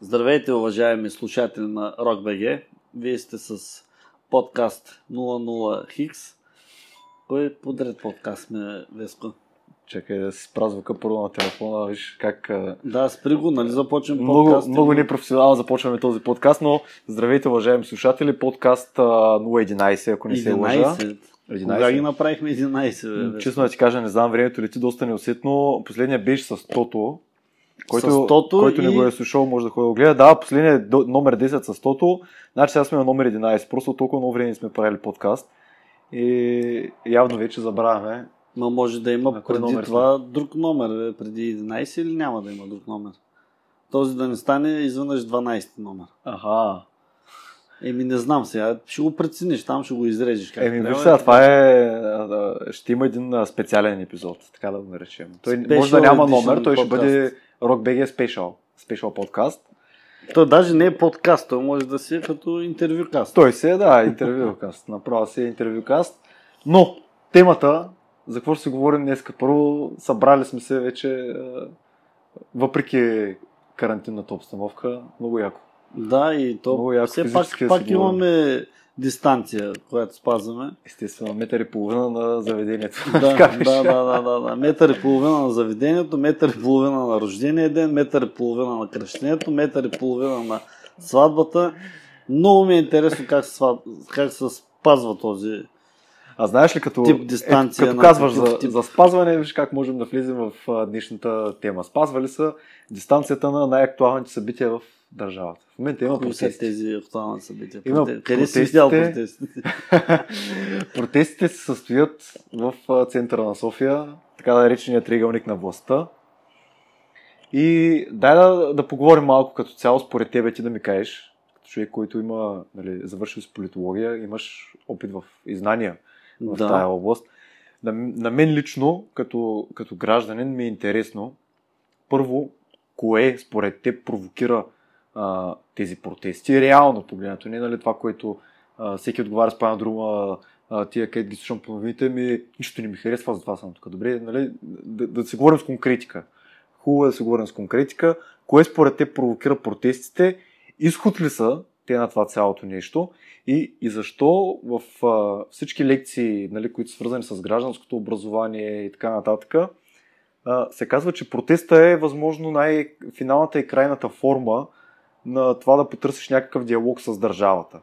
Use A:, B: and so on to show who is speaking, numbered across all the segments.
A: Здравейте, уважаеми слушатели на RockBG. Вие сте с подкаст 00 Хикс. Кой подред подкаст сме, Веско?
B: Чакай да си спра звука първо на телефона, виж как...
A: Да, спри го, нали започвам
B: Много,
A: подкаст.
B: много непрофесионално започваме този подкаст, но здравейте, уважаеми слушатели, подкаст а, 011, ако не се лъжа.
A: 11. Кога ги направихме 11? Бе?
B: Честно да ти кажа, не знам, времето лети доста неусетно. Последния беше с Тото, който,
A: С Тото
B: който не
A: и-
B: го е слушал, може да ходи да го гледа. Да, последният е номер 10 с Тото, значи сега сме на номер 11. Просто толкова много време не сме правили подкаст. И явно вече забравяме.
A: Ма може да има преди
B: номер
A: това друг номер, преди 11 или няма да има друг номер? Този да не стане изведнъж 12 номер.
B: Аха.
A: Еми не знам сега, ще го прецениш, там ще го изрежеш. Как
B: Еми, виж сега, това е... Ще има един специален епизод, така да го наречем. Той
A: Special
B: може да няма номер, той ще
A: подкаст.
B: бъде Rock BG Special. Special подкаст.
A: Той даже не е подкаст, той може да си е като интервюкаст.
B: Той се е, да, интервюкаст. Направо си е интервюкаст. Но, темата, за какво ще си говорим днес? Първо, събрали сме се вече, въпреки карантинната обстановка, много яко.
A: Да, и то
B: Много яко
A: все пак,
B: да
A: пак
B: си говорим.
A: имаме дистанция, която спазваме.
B: Естествено, метър и половина на заведението.
A: Да, да, да, да, да, да. Метър и половина на заведението, метър и половина на рождения ден, метър и половина на кръщението, метър и половина на сватбата. Много ми е интересно как се, сват- как се спазва този.
B: А знаеш ли, като,
A: Тип дистанция
B: е, като казваш
A: такъв
B: за,
A: тип.
B: за спазване, виж как можем да влезем в а, днешната тема. Спазвали са дистанцията на най-актуалните събития в държавата. В момента има
A: Кои са
B: протести.
A: тези актуални събития?
B: Има
A: Къде си видял
B: протестите.
A: протестите?
B: Протестите се състоят в центъра на София, така наречения триъгълник на властта. И дай да, да поговорим малко като цяло, според тебе ти да ми кажеш, като човек, който има, нали, завършил с политология, имаш опит в и знания в
A: Да.
B: тая област. На, на мен лично, като, като гражданин, ми е интересно, първо, кое според теб провокира а, тези протести, реално погледнато, не нали, това, което а, всеки отговаря с пана друга, тия където ги слушам по новините, ми нищо не ми харесва, затова съм тук. Добре, нали, да, да си говорим с конкретика. Хубаво е да си говорим с конкретика. Кое според теб провокира протестите? Изход ли са те на това цялото нещо? И, и защо в а, всички лекции, нали, които са свързани с гражданското образование и така нататък, а, се казва, че протеста е възможно най-финалната и крайната форма на това да потърсиш някакъв диалог с държавата.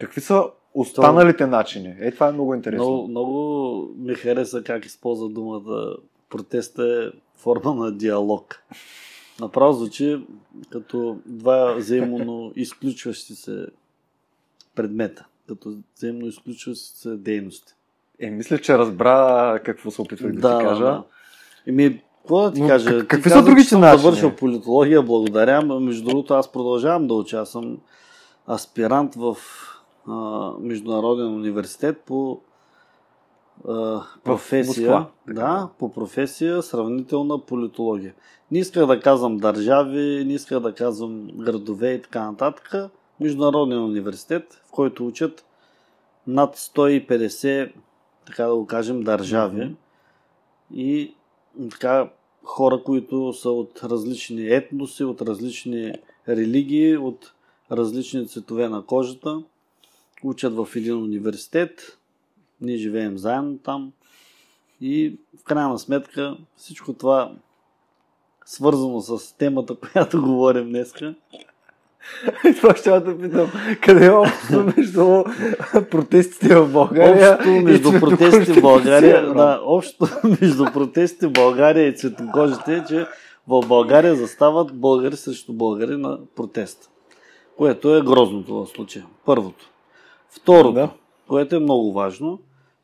B: Какви са останалите начини? Е, това е много интересно.
A: Много, много ми хареса как използва думата протеста е форма на диалог. Направо звучи като два взаимно изключващи се предмета, като взаимно изключващи се дейности.
B: Е, мисля, че разбра какво се опитвах да, ти кажа.
A: да. Еми, какво да ти
B: Но
A: кажа?
B: как-
A: Ти
B: какви са
A: каза,
B: другите начини?
A: завършил политология, благодаря. Между другото, аз продължавам да уча. Съм аспирант в а, Международен университет по а, професия.
B: Москва,
A: да, по професия сравнителна политология. Не исках да казвам държави, не исках да казвам градове и така нататък. Международен университет, в който учат над 150, така да го кажем, държави.
B: Мгм.
A: И така хора, които са от различни етноси, от различни религии, от различни цветове на кожата, учат в един университет, ние живеем заедно там и в крайна сметка всичко това свързано с темата, която говорим днеска.
B: И това ще да питам. Къде е общо между протестите в България
A: Общо
B: и
A: между протестите в България, да, общо между протестите в България и цветокожите е, че в България застават българи срещу българи на протест. Което е грозното в случая. Първото. Второто,
B: Да.
A: което е много важно,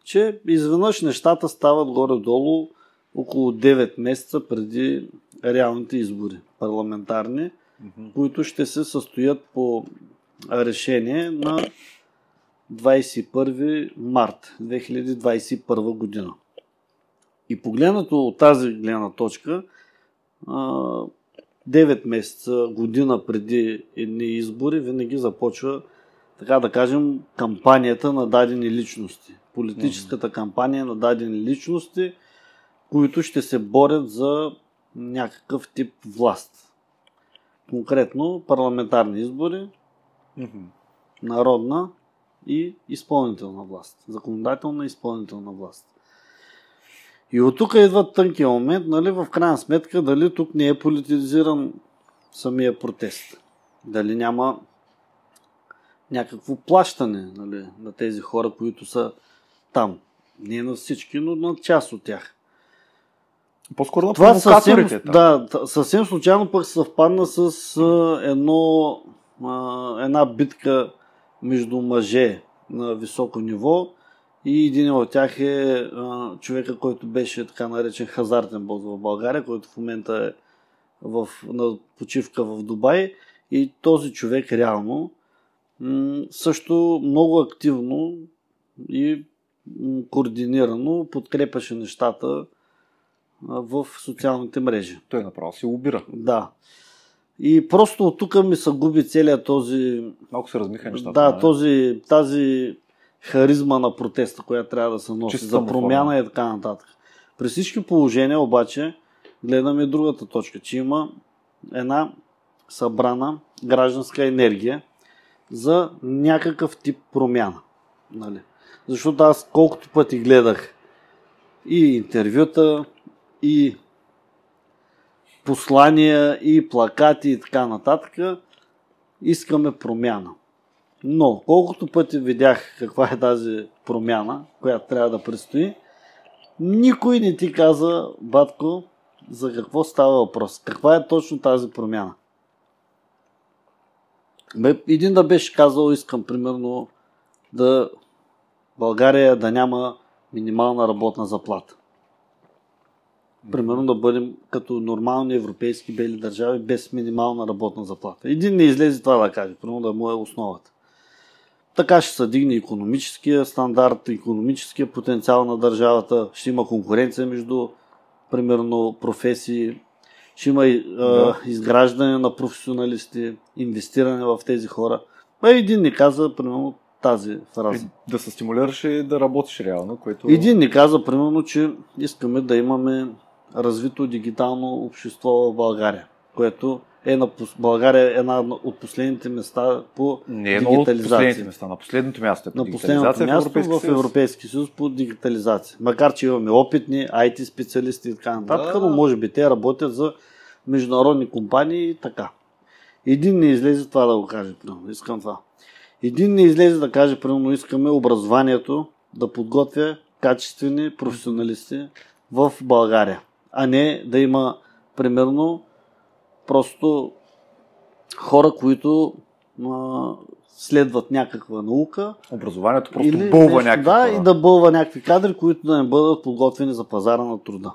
A: че изведнъж нещата стават горе-долу около 9 месеца преди реалните избори парламентарни,
B: Мгм.
A: които ще се състоят по решение на 21 март 2021 година. И погледнато от тази гледна точка, а, 9 месеца, година преди едни избори, винаги започва, така да кажем, кампанията на дадени личности. Политическата кампания на дадени личности, които ще се борят за някакъв тип власт. Конкретно парламентарни избори,
B: Мгм.
A: народна и изпълнителна власт. Законодателна и изпълнителна власт. И от тук идва тънкия момент, нали, в крайна сметка, дали тук не е политизиран самия протест. Дали няма някакво плащане нали, на тези хора, които са там. Не на всички, но на част от тях.
B: По-скоро на
A: Това съвсем,
B: провокаторите. там.
A: да, съвсем случайно пък съвпадна с а, едно, а, една битка между мъже на високо ниво и един от тях е а, човека, който беше така наречен хазартен бос в България, който в момента е в, на почивка в Дубай и този човек реално м, също много активно и м, координирано подкрепяше нещата в социалните мрежи.
B: Той направо си обира.
A: Да. И просто от тук ми се губи целият този,
B: Малко се размиха нещата.
A: да,
B: нали?
A: този, тази харизма на протеста, която трябва да се носи
B: Чиста
A: за промяна
B: форма.
A: и така нататък. При всички положения обаче гледаме другата точка, че има една събрана гражданска енергия за някакъв тип промяна. Нали? Защото аз колкото пъти гледах и интервюта, и послания, и плакати и така нататък, искаме промяна. Но, колкото пъти видях каква е тази промяна, която трябва да предстои, никой не ти каза, батко, за какво става въпрос. Каква е точно тази промяна? Един да беше казал, искам примерно да България да няма минимална работна заплата. Примерно да бъдем като нормални европейски бели държави без минимална работна заплата. Един не излезе това да каже, примерно да му е основата. Така ще се дигне економическия стандарт, економическия потенциал на държавата, ще има конкуренция между, примерно, професии, ще има
B: Да.
A: изграждане на професионалисти, инвестиране в тези хора. А един ни каза, примерно, тази фраза.
B: Е, Да се стимулираш и да работиш реално, което...
A: Един ни каза, примерно, че искаме да имаме развито дигитално общество в България, което е на България е една от последните места по
B: Не е едно от последните
A: дигитализация.
B: места. На последното място е по
A: На
B: дигитализация
A: последното място
B: в Европейския
A: в. Европейски съюз по дигитализация. Макар, че имаме опитни IT специалисти и така нататък,
B: Да.
A: но може би те работят за международни компании и така. Един не излезе това да го каже, примерно. Искам това. Един не излезе да каже, примерно, искаме образованието да подготвя качествени професионалисти в България, а не да има, примерно, просто хора, които а, следват някаква наука
B: Образованието просто
A: или
B: бълва
A: нещо,
B: някакви
A: Да,
B: хора.
A: и да бълва някакви кадри, които да не бъдат подготвени за пазара на труда.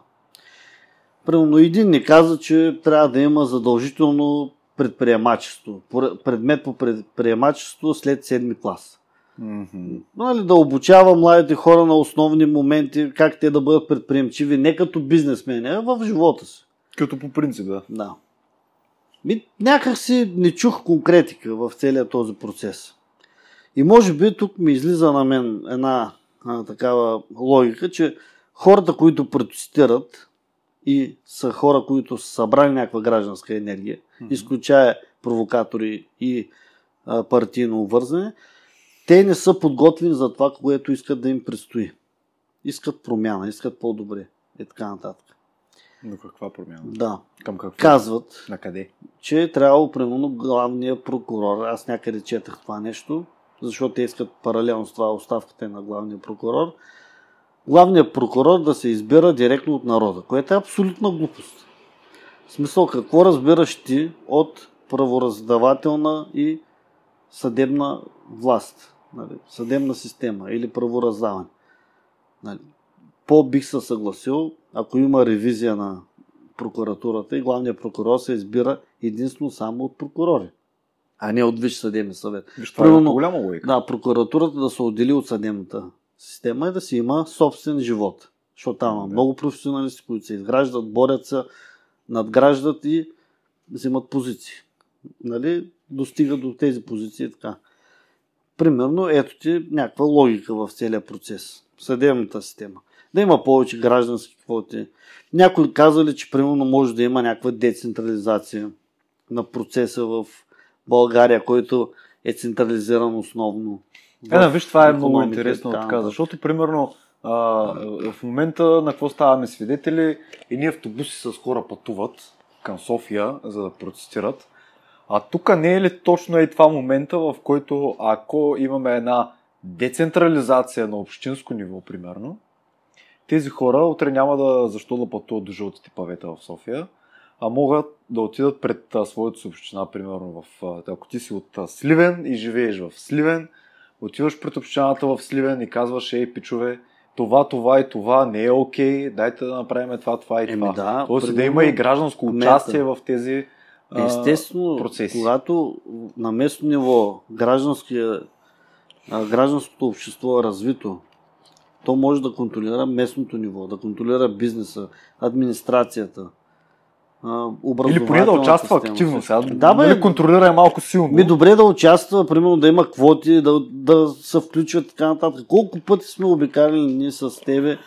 A: Примерно един ни каза, че трябва да има задължително предприемачество. Предмет по предприемачество след седми клас.
B: Мгм.
A: Нали, да обучава младите хора на основни моменти, как те да бъдат предприемчиви, не като бизнесмени, а в живота си.
B: Като по принцип, да.
A: Да. Ми, някак си не чух конкретика в целия този процес. И може би тук ми излиза на мен една а, такава логика, че хората, които протестират и са хора, които са събрали някаква гражданска енергия,
B: Мгм.
A: изключая провокатори и а, партийно обвързане, те не са подготвени за това, което искат да им предстои. Искат промяна, искат по-добре и така нататък.
B: Но каква промяна?
A: Да.
B: Към какво?
A: Казват,
B: На къде?
A: че е трябвало, примерно, главния прокурор. Аз някъде четах това нещо, защото те искат паралелно с това оставката е на главния прокурор. Главният прокурор да се избира директно от народа, което е абсолютна глупост. В смисъл, какво разбираш ти от правораздавателна и съдебна власт, нали, съдебна система или правораздаване? Нали, по-бих се съгласил, ако има ревизия на прокуратурата и главният прокурор се избира единствено само от прокурори, а не от Висш съдебен съвет.
B: Виж, това е
A: Примерно-
B: голяма логика.
A: Да, прокуратурата да се отдели от съдебната система и да си има собствен живот. Защото там има
B: Да.
A: много професионалисти, които се изграждат, борят се, надграждат и взимат позиции. Нали? Достигат до тези позиции така. Примерно, ето ти някаква логика в целия процес. Съдебната система. Да има повече граждански квоти. Някои казали, че примерно може да има някаква децентрализация. на процеса в България, който е централизиран основно.
B: Е, да, виж, това е много интересно
A: така
B: така,
A: защото
B: примерно а, в момента на какво ставаме свидетели, едни автобуси с хора пътуват към София, за да протестират. А тук не е ли точно и това момента, в който ако имаме една децентрализация на общинско ниво, примерно, тези хора утре няма да защо да пътуват до жълтите павета в София, а могат да отидат пред а, своята си община, примерно в... а, Ако ти си от а, Сливен и живееш в Сливен, отиваш пред общината в Сливен и казваш, ей, пичове, това, това и това не е окей, дайте да направим това, това и
A: Еми
B: това.
A: да,
B: Тоест да има и гражданско участие в тези
A: Естествено,
B: процеси.
A: когато на местно ниво гражданското общество е развито, то може да контролира местното ниво, да контролира бизнеса, администрацията, а,
B: Или поне да
A: образователната
B: участва
A: система,
B: активно. Сега,
A: Да, бе,
B: нали, контролира е малко силно.
A: ми добре да участва, примерно да има квоти, да, да се включват и така нататък. Колко пъти сме обикаляли ние с тебе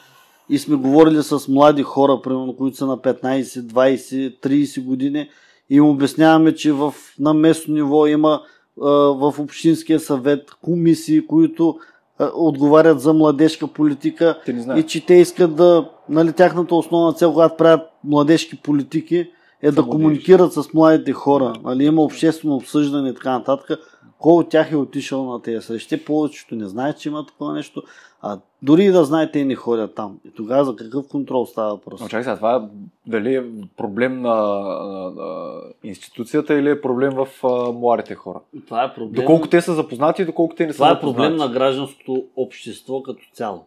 A: и сме говорили с млади хора, примерно, които са на 15, 20, 30 години им обясняваме, че в, на местно ниво има а, в Общинския съвет комисии, които а, отговарят за младежка политика и че те искат да, нали, тяхната основна цел, когато правят младежки политики, е да
B: младежи.
A: комуникират с младите хора. Нали, има обществено обсъждане и така нататък. Кой от тях е отишъл на тези срещи? Повечето не знаят, че има такова нещо. А дори и да знаете, и не ходят там. И тогава за какъв контрол става въпрос?
B: Но чакай сега, това е дали е проблем на, на, на институцията или е проблем в а, младите хора?
A: Това е проблем.
B: Доколко те са запознати и доколко те не са
A: Това е
B: запознати.
A: проблем на гражданското общество като цяло.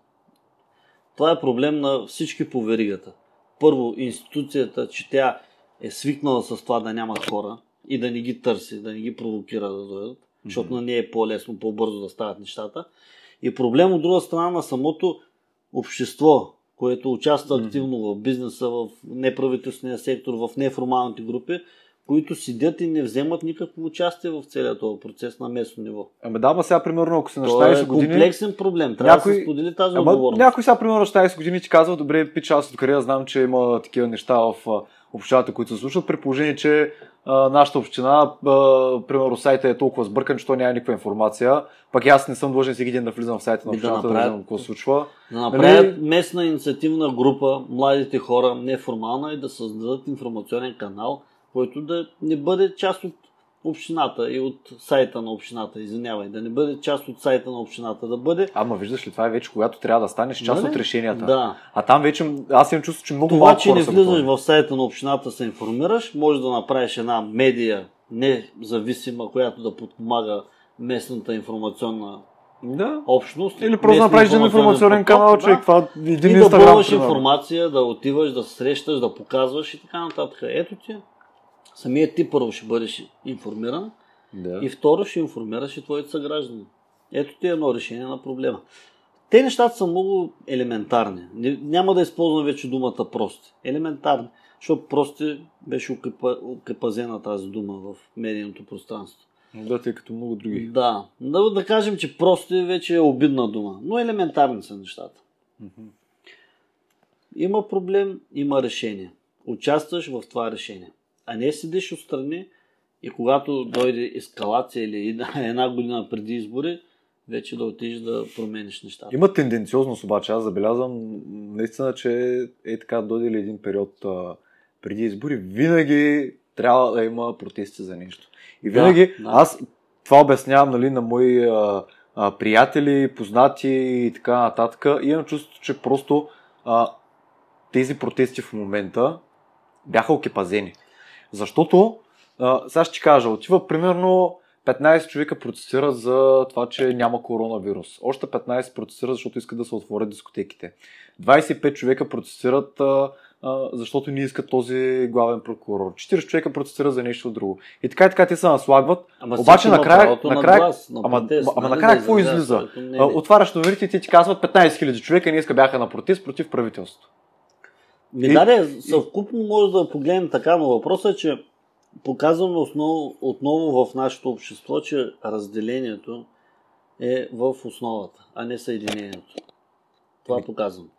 A: Това е проблем на всички по веригата. Първо, институцията, че тя е свикнала с това да няма хора и да не ги търси, да не ги провокира да дойдат, защото на нея е по-лесно, по-бързо да стават нещата. И проблем от друга страна на самото общество, което участва активно в бизнеса, в неправителствения сектор, в неформалните групи, които седят и не вземат никакво участие в целият този процес на местно ниво.
B: Ами да, ма сега примерно ако си на
A: Това
B: 16
A: е
B: години...
A: комплексен проблем. Трябва да
B: Някой-
A: се сподели тази
B: Ама
A: отговорност.
B: някой сега примерно на 16 години ти казва, добре, пич, аз откъде да знам, че има такива неща в общината, които се случват, при положение, че а, нашата община, а, примерно сайта е толкова сбъркан, че то няма никаква информация, пък и аз не съм длъжен всеки ден да влизам в сайта на
A: да
B: общината да,
A: направят-
B: знам какво се случва.
A: Да направят
B: Нали?
A: местна инициативна група, младите хора, неформална и да създадат информационен канал, който да не бъде част от общината и от сайта на общината, извинявай, да не бъде част от сайта на общината, да бъде
B: Ама виждаш ли, това е вече когато трябва да станеш част
A: Нали?
B: от решенията.
A: Да.
B: А там вече, аз имам чувство, че много
A: Това,
B: малко
A: че не влизаш в сайта на общината се информираш, може да направиш една медия независима, която да подпомага местната информационна
B: Да.
A: общност.
B: Или просто направиш един информационен канал,
A: да.
B: човек, това един
A: и да
B: примерно.
A: информация, да отиваш, да се срещаш, да показваш и така нататък. Ето ти. Самият ти първо ще бъдеш информиран
B: Да.
A: и второ ще информираш и твоите съграждани. Ето ти е едно решение на проблема. Те нещата са много елементарни. Няма да използвам вече думата прости. Елементарни. Защото прости беше укрепа- укрепазена тази дума в медийното пространство.
B: Да, тъй като много други.
A: Да. да. Да кажем, че прости вече е обидна дума. Но елементарни са нещата.
B: Мгм.
A: Има проблем, има решение. Участваш в това решение. А не седиш отстрани и когато дойде ескалация или една- една година преди избори, вече да отидеш да промениш нещата.
B: Има тенденциозност обаче, аз забелязвам наистина, че е така дойде ли един период а, преди избори, винаги трябва да има протести за нещо. И
A: Да,
B: винаги,
A: да.
B: аз това обяснявам нали, на мои а, а, приятели, познати и така нататък. И имам чувство, че просто а, тези протести в момента бяха окепазени. Защото, а, сега ще ти кажа, отива примерно 15 човека протестират за това, че няма коронавирус. Още 15 протестират, защото искат да се отворят дискотеките. 25 човека протестират, а, а, защото не искат този главен прокурор. 40 човека протестират за нещо друго. И така и така те се наслагват.
A: Ама
B: Обаче накрая-
A: правото на
B: накрая-
A: глас, на
B: ама-
A: протест,
B: ама
A: нали,
B: накрая какво излиза? А, Отваряш новините и те ти казват 15 000 човека днеска бяха на протест против правителството.
A: Ми, да, да, съвкупно може да погледнем така, но въпросът е, че показваме основ, отново в нашето общество, че разделението е в основата, а не съединението. Това показвам.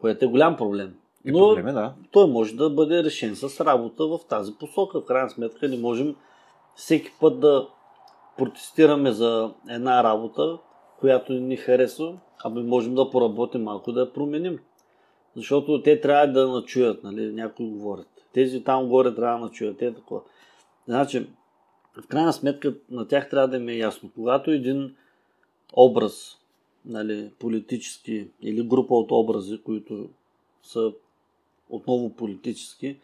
A: Което е голям проблем.
B: И
A: Но
B: проблеми, да.
A: той може да бъде решен с работа в тази посока. В крайна сметка не можем всеки път да протестираме за една работа, която ни харесва, ами можем да поработим малко да я променим. Защото те трябва да начуят, нали, някои говорят. Тези там горе трябва да начуят, те такова. Значи, в крайна сметка на тях трябва да им е ясно. Когато един образ, нали, политически или група от образи, които са отново политически,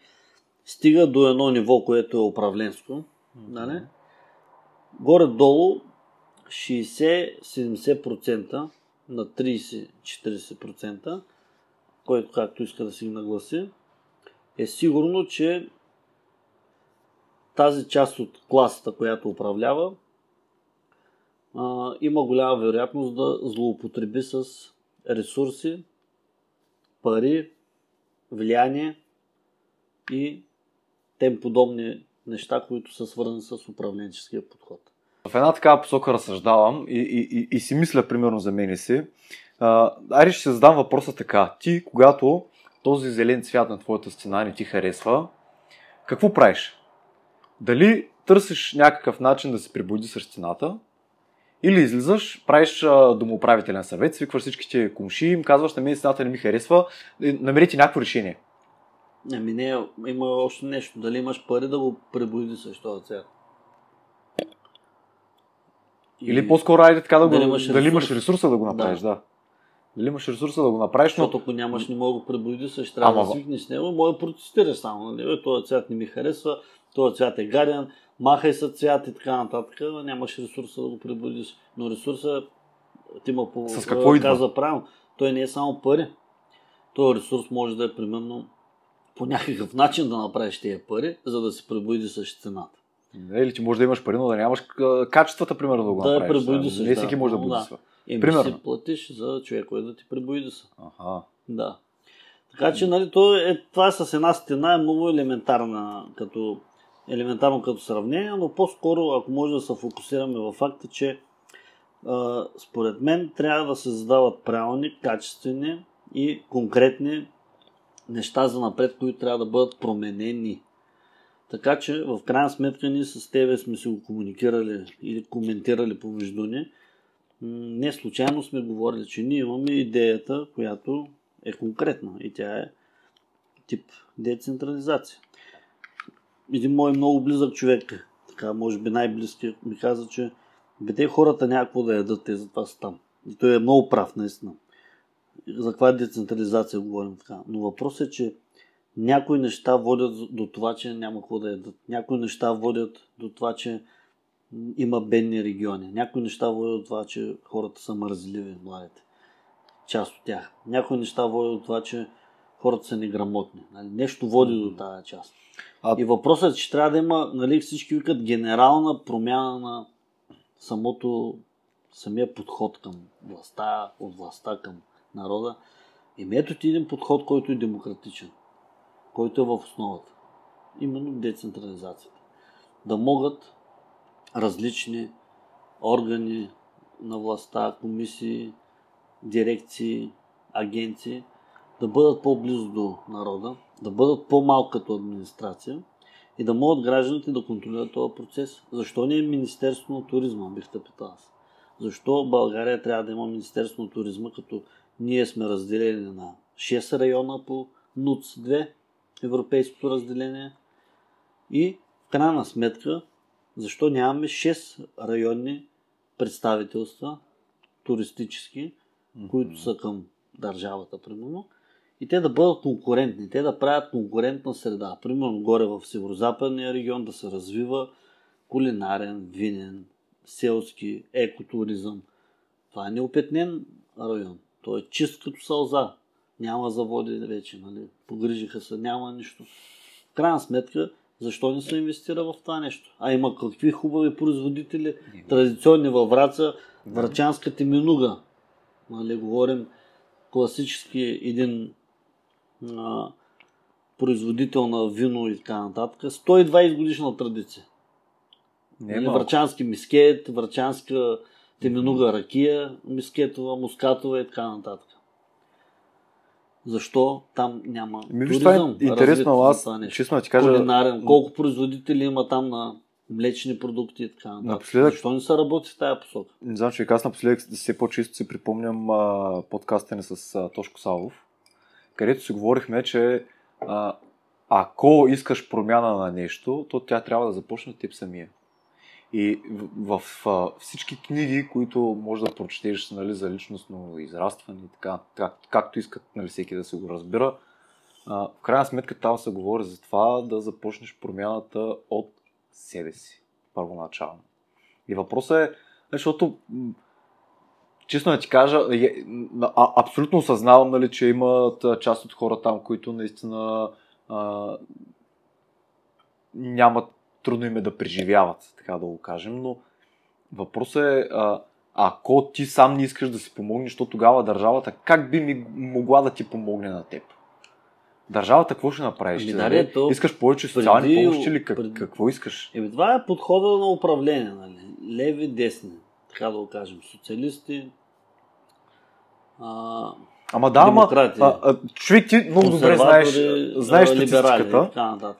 A: стига до едно ниво, което е управленско, нали, горе-долу 60-70% на 30-40%, който както иска да си нагласи, е сигурно, че тази част от класата, която управлява, има голяма вероятност да злоупотреби с ресурси, пари, влияние и тем подобни неща, които са свързани с управленческия подход.
B: В една такава посока разсъждавам и, и, и, и си мисля, примерно, за мене си. А, айде ще задам въпроса така. Ти, когато този зелен цвят на твоята стена не ти харесва, какво правиш? Дали търсиш някакъв начин да се прибуди с стената, или излизаш, правиш домоуправителен съвет, свикваш всичките комши, им казваш, на мен стената не ми харесва, намерите някакво решение.
A: Ами не, има още нещо. Дали имаш пари да го пребоиди с този цвят?
B: Или по-скоро айде така да
A: Дали
B: го...
A: имаш
B: Дали имаш ресурса да го направиш, да. Дали имаш ресурса да го направиш, но...
A: Защото ако нямаш, не мога да го пребоиди, ще трябва
B: Ама
A: да свикнеш с него. Може да протестираш само. Нали? Този цвят не ми харесва, този цвят е гаден, махай се цвят и така нататък. но Нямаш ресурса да го пребоидиш. Но ресурса ти ма по,
B: С какво идва?
A: каза правилно. Той не е само пари. Този ресурс може да е примерно по някакъв начин да направиш тези пари, за да се пребоиди с цената.
B: Не, Или ти може да имаш пари, но да нямаш качествата, примерно, да го
A: Да
B: направиш.
A: пребоидисаш,
B: Не всеки
A: да.
B: може да
A: Но да. Еми
B: Примерно.
A: си платиш за човек, който да ти пребоидиса.
B: Аха.
A: Да. Така че, нали, то е, това е с една стена е много елементарна, като, елементарно като сравнение, но по-скоро, ако може да се фокусираме във факта, че а, според мен трябва да се задават правилни, качествени и конкретни неща за напред, които трябва да бъдат променени. Така че, в крайна сметка, ние с тебе сме си го комуникирали или коментирали помежду ни. Не случайно сме говорили, че ние имаме идеята, която е конкретна и тя е тип децентрализация. Един мой много близък човек, така може би най-близкият, ми каза, че бе те хората някакво да ядат, те затова са там. И той е много прав, наистина. За каква децентрализация говорим така. Но въпросът е, че някои неща водят до това, че няма какво да ядат. Някои неща водят до това, че има бедни региони. Някои неща водят до това, че хората са мързливи, младите. Част от тях. Някои неща водят до това, че хората са неграмотни. Нали? Нещо води до тази част.
B: А-
A: И въпросът е, че трябва да има, нали, всички викат генерална промяна на самото, самия подход към властта, от властта към народа. И ето ти един подход, който е демократичен, който е в основата. Именно децентрализацията. Да могат различни органи на властта, комисии, дирекции, агенции да бъдат по-близо до народа, да бъдат по-малко като администрация и да могат гражданите да контролират този процес. Защо не е Министерство на туризма, бих те питал аз. Защо България трябва да има Министерство на туризма, като ние сме разделени на 6 района по НУЦ-2, европейското разделение, и в крайна сметка, защо нямаме 6 районни представителства, туристически, които са към държавата, примерно, и те да бъдат конкурентни, те да правят конкурентна среда. Примерно горе в северо-западния регион да се развива кулинарен, винен, селски, екотуризъм. Това е неопетнен район. Той е чист като сълза. Няма заводи вече, нали? Погрижиха се, няма нищо. В крайна сметка, защо не се инвестира в това нещо? А има какви хубави производители, традиционни във Враца, Врачанската минуга. Нали, говорим класически един а, производител на вино и така нататък. 120 годишна традиция.
B: Не е
A: Нали. Врачански мискет, Врачанска теминуга ракия, мискетова, мускатова и така нататък. Защо там няма
B: Ми, виж, това е
A: туризъм?
B: интересно, аз честно ти кажа,
A: Кулинарен. Колко производители има там на млечни продукти и така нататък.
B: Напоследък-
A: Защо не се работи в тази посока?
B: не знам, че аз напоследък все по-често си припомням а, подкаста ни с а, Тошко Савов, където си говорихме, че а, ако искаш промяна на нещо, то тя трябва да започне от теб самия. И в, в а, всички книги, които може да прочетеш нали, за личностно израстване и така, как, както искат нали, всеки да се го разбира, а, в крайна сметка там се говори за това да започнеш промяната от себе си, първоначално. И въпросът е, защото честно да ти кажа, е, а, абсолютно осъзнавам, нали, че имат част от хора там, които наистина а, нямат трудно им е да преживяват, така да го кажем, но въпросът е, а, ако ти сам не искаш да си помогнеш, то тогава държавата как би ми могла да ти помогне на теб? Държавата какво ще направиш?
A: Ами бе, то
B: искаш повече социални
A: преди-
B: помощи или как,
A: преди-
B: какво искаш?
A: Еми, това е подхода на управление, нали? Леви, десни, така да го кажем. Социалисти, а,
B: Ама да, ама а, а, човек ти много добре знаеш, знаеш статистиката.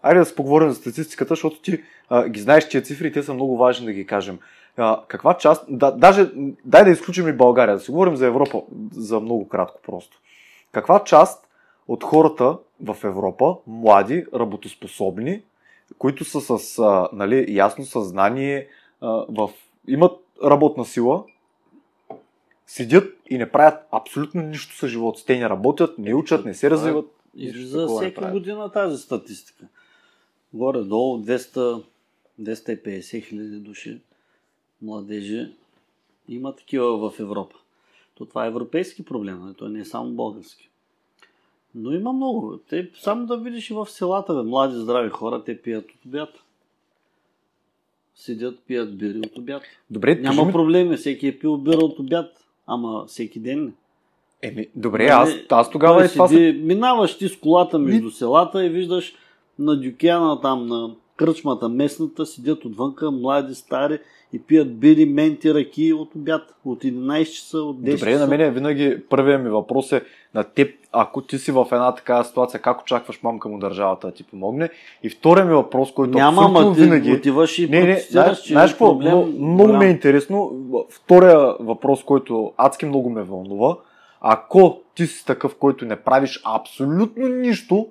B: Айде да си поговорим за статистиката, защото ти а, ги знаеш тия цифри и те са много важни да ги кажем. А, каква част, да, даже, дай да изключим и България, да си говорим за Европа за много кратко просто. Каква част от хората в Европа, млади, работоспособни, които са с а, нали, ясно съзнание, а, в, имат работна сила, седят и не правят абсолютно нищо с живота. Те не работят, не учат, не се развиват. Такова не
A: всяка
B: правят.
A: година тази статистика. Горе-долу 200, 250 хиляди души младежи има такива в Европа. То това е европейски проблем, нали? той не е само български. Но има много. Те, само да видиш и в селата, бе, млади, здрави хора, те пият от обяд. Седят, пият бири от обяд.
B: Добре,
A: Няма
B: ми-
A: проблеми, всеки е пил бира от обяд, ама всеки ден.
B: Еми, добре, аз, аз тогава и това
A: седи, Минаваш ти с колата между селата и виждаш на дюкяна там, на кръчмата местната, седят отвънка млади, стари и пият бири, менти, ръки от обяд. От 11 часа, от 10
B: Добре,
A: часа.
B: на мен винаги първият ми въпрос е на теб, ако ти си в една такава ситуация, как очакваш мамка му държавата да ти помогне? И вторият ми въпрос, който
A: Няма,
B: абсолютно
A: ама ти
B: винаги...
A: отиваш и
B: Не, не, знаеш,
A: че
B: знаеш
A: е
B: какво?
A: проблем
B: Много, ми е интересно. Втория въпрос, който адски много ме вълнува. Ако ти си такъв, който не правиш абсолютно нищо,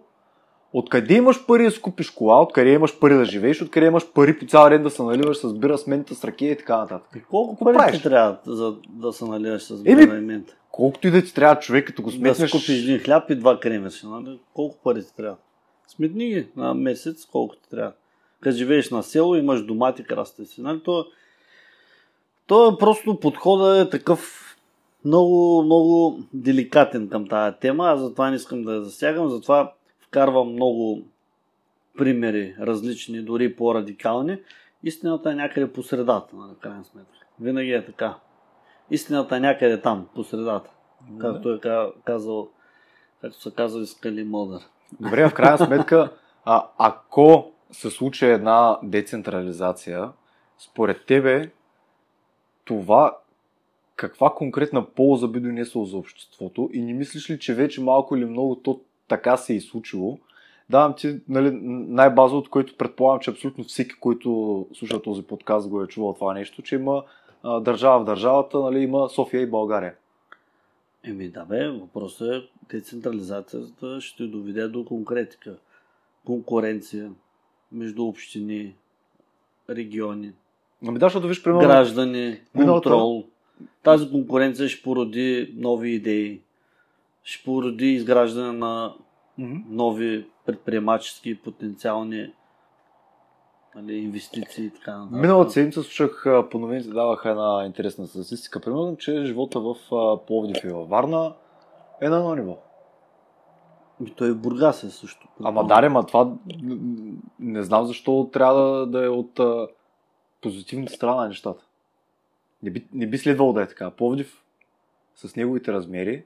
B: откъде имаш пари да си купиш кола, откъде имаш пари да живееш, откъде имаш пари по цял ден да се наливаш с бира, с мента, с ракия и така нататък.
A: И колко пари
B: правиш?
A: ти трябва за да се наливаш с
B: Еми,
A: бира и мента?
B: Колкото и да ти трябва човек, като го
A: Да си
B: сметнеш...
A: купиш един хляб и два кремеша. Нали? Колко пари ти трябва? Сметни ги на месец, колко ти трябва. Като живееш на село, имаш домати, крастици. Нали? То, то е просто подхода е такъв много, много деликатен към тази тема. Аз затова не искам да я засягам, затова вкарвам много примери, различни, дори по-радикални. Истината е някъде по средата, нали, в крайна сметка. Винаги е така. Истината е някъде там, по средата. Както е ка- казал, както са казали Скали Мълдър.
B: Добре, в крайна сметка, а, ако се случи една децентрализация, според тебе това каква конкретна полза би донесло за обществото и не мислиш ли, че вече малко или много то така се е и случило? Давам ти нали, най-базовото, което предполагам, че абсолютно всеки, който слуша този подкаст, го е чувал това нещо, че има а, държава в държавата, нали, има София и България.
A: Еми да бе, въпросът е децентрализацията ще доведе до конкретика. Конкуренция между общини, региони,
B: Ами да, защото виж, примерно,
A: граждани,
B: миналата-
A: контрол. Тази конкуренция ще породи нови идеи, ще породи изграждане на нови предприемачески потенциални нали, инвестиции и така нататък.
B: Миналата седмица слушах по новините даваха една интересна статистика, примерно, че живота в Пловдив и във Варна е на едно ниво.
A: Ами Той в Бургас е също.
B: Ама даре, ма това не знам защо трябва да, да е от а, позитивната страна на нещата. Не би, не би следвало да е така. Пловдив с неговите размери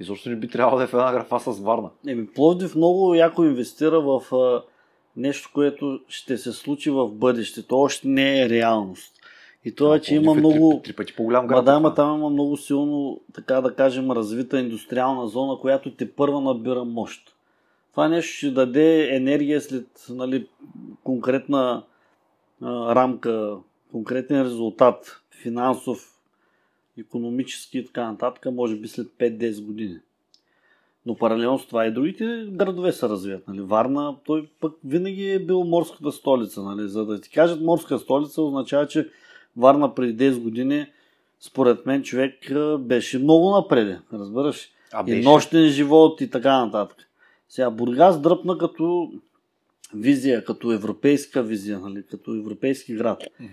B: изобщо не би трябвало да е в една графа с Варна.
A: Еми, Пловдив много яко инвестира в а, нещо, което ще се случи в бъдещето. Още не е реалност. И това, че има
B: е
A: много...
B: Три, три пъти по-голям град.
A: да,
B: от
A: ама
B: това.
A: там има много силно, така да кажем, развита индустриална зона, която те първа набира мощ. Това нещо ще даде енергия след нали, конкретна а, рамка, конкретен резултат, финансов, економически и така нататък, може би след 5-10 години. Но паралелно с това и другите градове се развият. Нали. Варна, той пък винаги е бил морската столица. Нали. За да ти кажат морска столица, означава, че Варна преди 10 години, според мен, човек беше много напреде. Разбираш?
B: А,
A: и
B: беше.
A: нощен живот и така нататък. Сега Бургас дръпна като визия, като европейска визия, нали, като европейски град.
B: Мгм.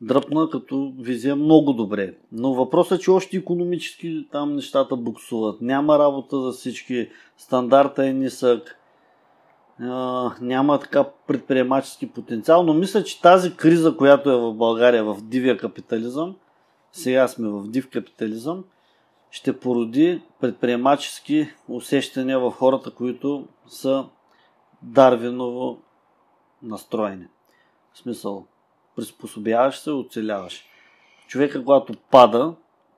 A: Дръпна като визия много добре. Но въпросът е, че още економически там нещата буксуват. Няма работа за всички. Стандарта е нисък. А, няма така предприемачески потенциал, но мисля, че тази криза, която е в България, в дивия капитализъм, сега сме в див капитализъм, ще породи предприемачески усещания в хората, които са Дарвиново настроени. В смисъл, приспособяваш се, оцеляваш. Човека, когато пада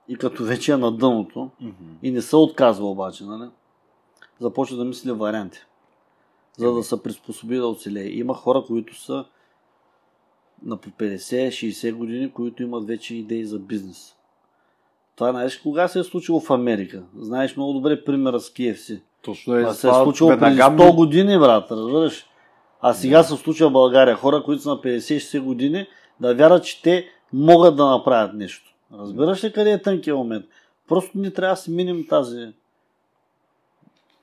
A: и като вече е на дъното
B: Мгм.
A: и не се отказва обаче, нали? започва да мисли варианти, за да се приспособи да оцелее. Има хора, които са на по 50-60 години, които имат вече идеи за бизнес. Това знаеш кога се е случило в Америка. Знаеш много добре примера с KFC.
B: Точно е.
A: Това се е случило преди
B: веднага
A: 100
B: ми-
A: години, брат, разбираш? А сега се случва в България. Хора, които са на 50-60 години, да вярват, че те могат да направят нещо. Разбираш ли къде е тънкият момент? Просто ни трябва да си минем тази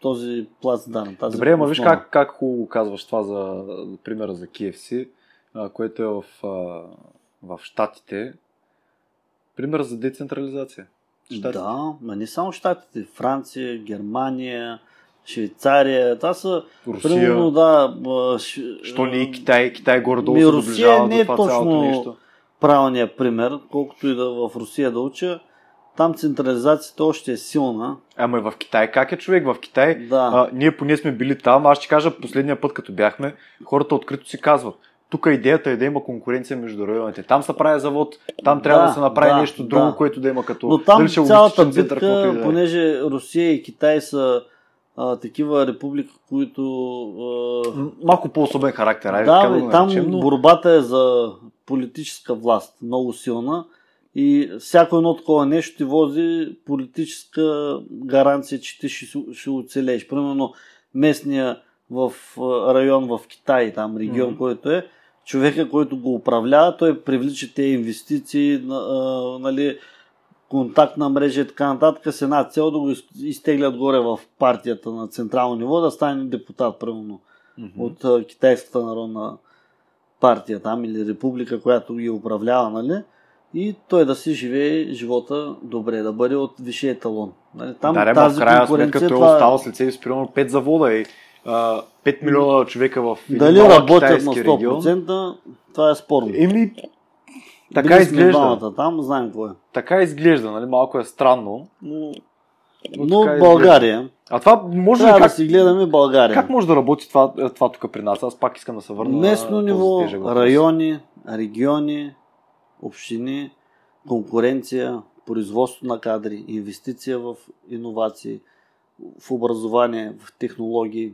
A: този плац дан. Тази
B: Добре, ама виж как, как хубаво казваш това за примера за KFC, а, което е в, а, в Штатите. Пример за децентрализация. Щатите.
A: Да, ма не само Штатите. Франция, Германия, Швейцария. Това са,
B: Русия.
A: примерно, да... ш-
B: Що не и Китай? Китай горе-долу
A: Ми,
B: се
A: Русия не е точно-
B: нещо.
A: правилният пример, колкото и да в Русия да уча, там централизацията още е силна.
B: Ама и в Китай как е човек? В Китай
A: Да.
B: а, ние поне сме били там. Аз ще кажа последния път, като бяхме, хората открито си казват. Тук идеята е да има конкуренция между районите. Там се прави завод, там трябва да,
A: Да,
B: се направи
A: да,
B: нещо друго,
A: да.
B: което да има като.
A: Но там
B: дали е
A: цялата битка,
B: да е.
A: понеже Русия и Китай са а, такива републики, които... А,
B: Малко по-особен характер. Айде,
A: да, бе, там
B: наречем, но...
A: борбата е за политическа власт, много силна. И всяко едно такова нещо ти вози политическа гаранция, че ти ще, ще оцелееш. Примерно местния в район в Китай, там регион,
B: Мгм.
A: който е, човека, който го управлява, той привлича тези инвестиции, а, нали, контактна мрежа и така нататък с една цел да го из- изтеглят горе в партията на централно ниво, да стане депутат, примерно
B: Мгм.
A: от Китайската народна партия там или република, която ги управлява, нали? И той да си живее живота добре, да бъде от висшия еталон. Нали? Там
B: да,
A: тази
B: в
A: конкуренция,
B: сметка той е
A: това...
B: оставал след себе си примерно 5 завода и а, 5 милиона човека в един
A: Дали работят на
B: китайски регион.
A: 100%, това е спорно.
B: Еми, така
A: Били
B: изглежда.
A: двамата там, знаем какво е.
B: Така изглежда, нали? Малко е странно, но...
A: Но
B: така
A: България,
B: А това може ли
A: трябва
B: как,
A: да си гледаме България.
B: как може да работи това, това тук при нас? Аз пак искам да се върна
A: Местно ниво, райони, региони, общини, конкуренция, производство на кадри, инвестиция в иновации, в образование, в технологии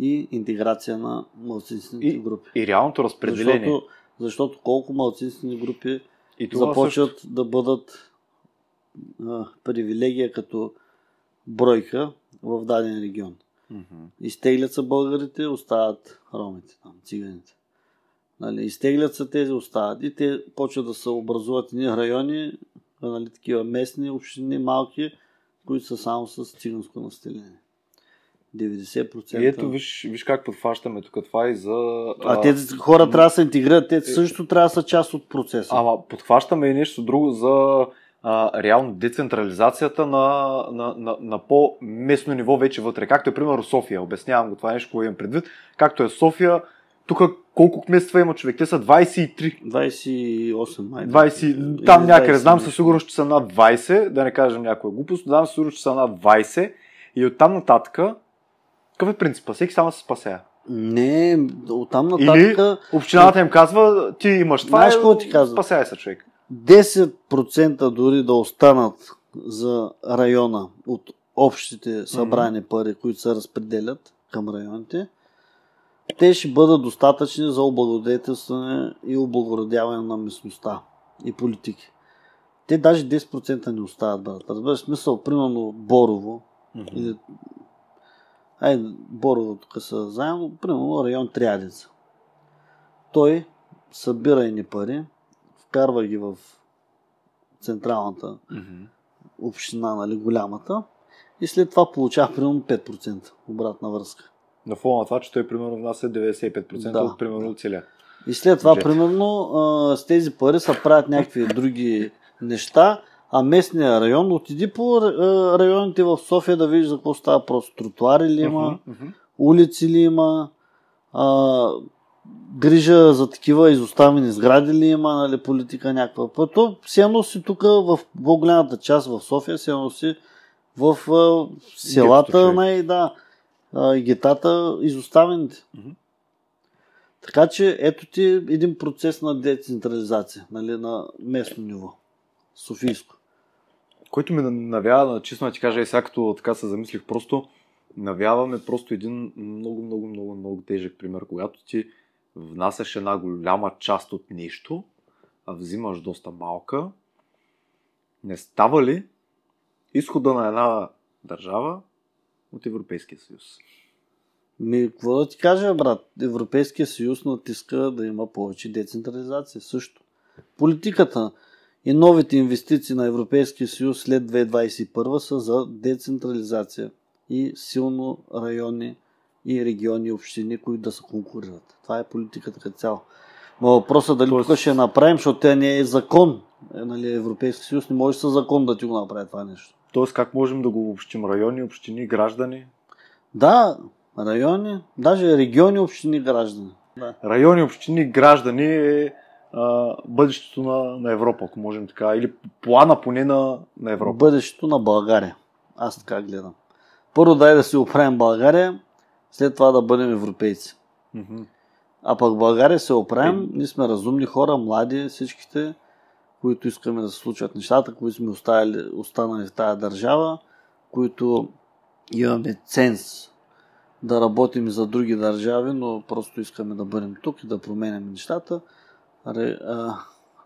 A: и интеграция на малцинствените
B: И-
A: групи.
B: И реалното разпределение.
A: Защото, защото колко малцинствени групи
B: и
A: започват
B: също.
A: да бъдат а, привилегия като бройка в даден регион.
B: Мгм.
A: Изтеглят се българите, остават ромите, там, циганите. Нали, изтеглят се тези, остават. И те почват да се образуват едни райони, нали, такива местни общини, малки, които са само с циганско население. 90%.
B: И ето виж, виж как подфащаме тук това и за...
A: А тези хора трябва да се интегрират, те също трябва да са част от процеса.
B: Ама подхващаме и нещо друго за а, реално децентрализацията на, на, на, на по-местно ниво вече вътре. Както е, примерно, София. Обяснявам го това нещо, което имам предвид. Както е София, тук колко кметства има човек? Те са 23.
A: 28 май.
B: 20, там някъде, знам
A: 20.
B: със сигурност, че са над 20, да не кажем някоя глупост, знам със сигурност, че са над 20 и оттам нататък какъв е принципа? Всеки само се спасява.
A: Не, оттам нататък...
B: Или общината им казва, ти имаш това,
A: Знаеш
B: е,
A: какво ти казвам?
B: спасяй се човек.
A: 10% дори да останат за района от общите събрани пари, които се разпределят към районите, те ще бъдат достатъчни за облагодетелстване и облагородяване на местността и политики. Те даже 10% не остават, брат. Разбираш смисъл, примерно Борово, или Айде, Борово тук са заедно, примерно район Триадица. Той събира едни пари, вкарва ги в централната
B: Мгм.
A: община, нали, голямата, и след това получава примерно 5% обратна връзка.
B: На фона на това, че той примерно внася 95%
A: Да.
B: от примерно целия.
A: И след това,
B: Бюджет.
A: примерно, а, с тези пари се правят някакви други неща, а местния район отиди по а, районите в София да видиш за какво става просто. Тротуари ли има,
B: Мгм, мгм.
A: улици ли има, а, грижа за такива изоставени сгради ли има, нали, политика някаква. Пъто се носи тук в по-голямата част в София, се носи в а, селата,
B: човек.
A: най, да, а, гетата, изоставените.
B: Мгм.
A: Така че ето ти един процес на децентрализация, нали, на местно ниво, Софийско.
B: Който ме навява, на честно да ти кажа, и сега като така се замислих, просто навяваме просто един много, много, много, много тежък пример, когато ти внасяш една голяма част от нещо, а взимаш доста малка, не става ли изхода на една държава от Европейския съюз?
A: Ми, какво да ти кажа, брат? Европейския съюз натиска да има повече децентрализация също. Политиката и новите инвестиции на Европейския съюз след 2021 са за децентрализация и силно райони и региони и общини, които да се конкурират. Това е политиката като цяло. Но въпросът дали
B: Тоест-
A: тук ще я направим, защото тя не е закон. Е, нали, Европейския съюз не може със закон да ти го направи това нещо.
B: Тоест, как можем да го обобщим? Райони, общини, граждани?
A: Да, райони, даже региони, общини, граждани. Да.
B: Райони, общини, граждани е а, бъдещето на, на Европа, ако можем така. Или плана поне на, на Европа.
A: Бъдещето на България. Аз така гледам. Първо дай да си оправим България, след това да бъдем европейци.
B: Мгм.
A: А пък България се оправим, ние сме разумни хора, млади, всичките, които искаме да се случват нещата, които сме оставили, останали в тази държава, които имаме ценз да работим за други държави, но просто искаме да бъдем тук и да променяме нещата.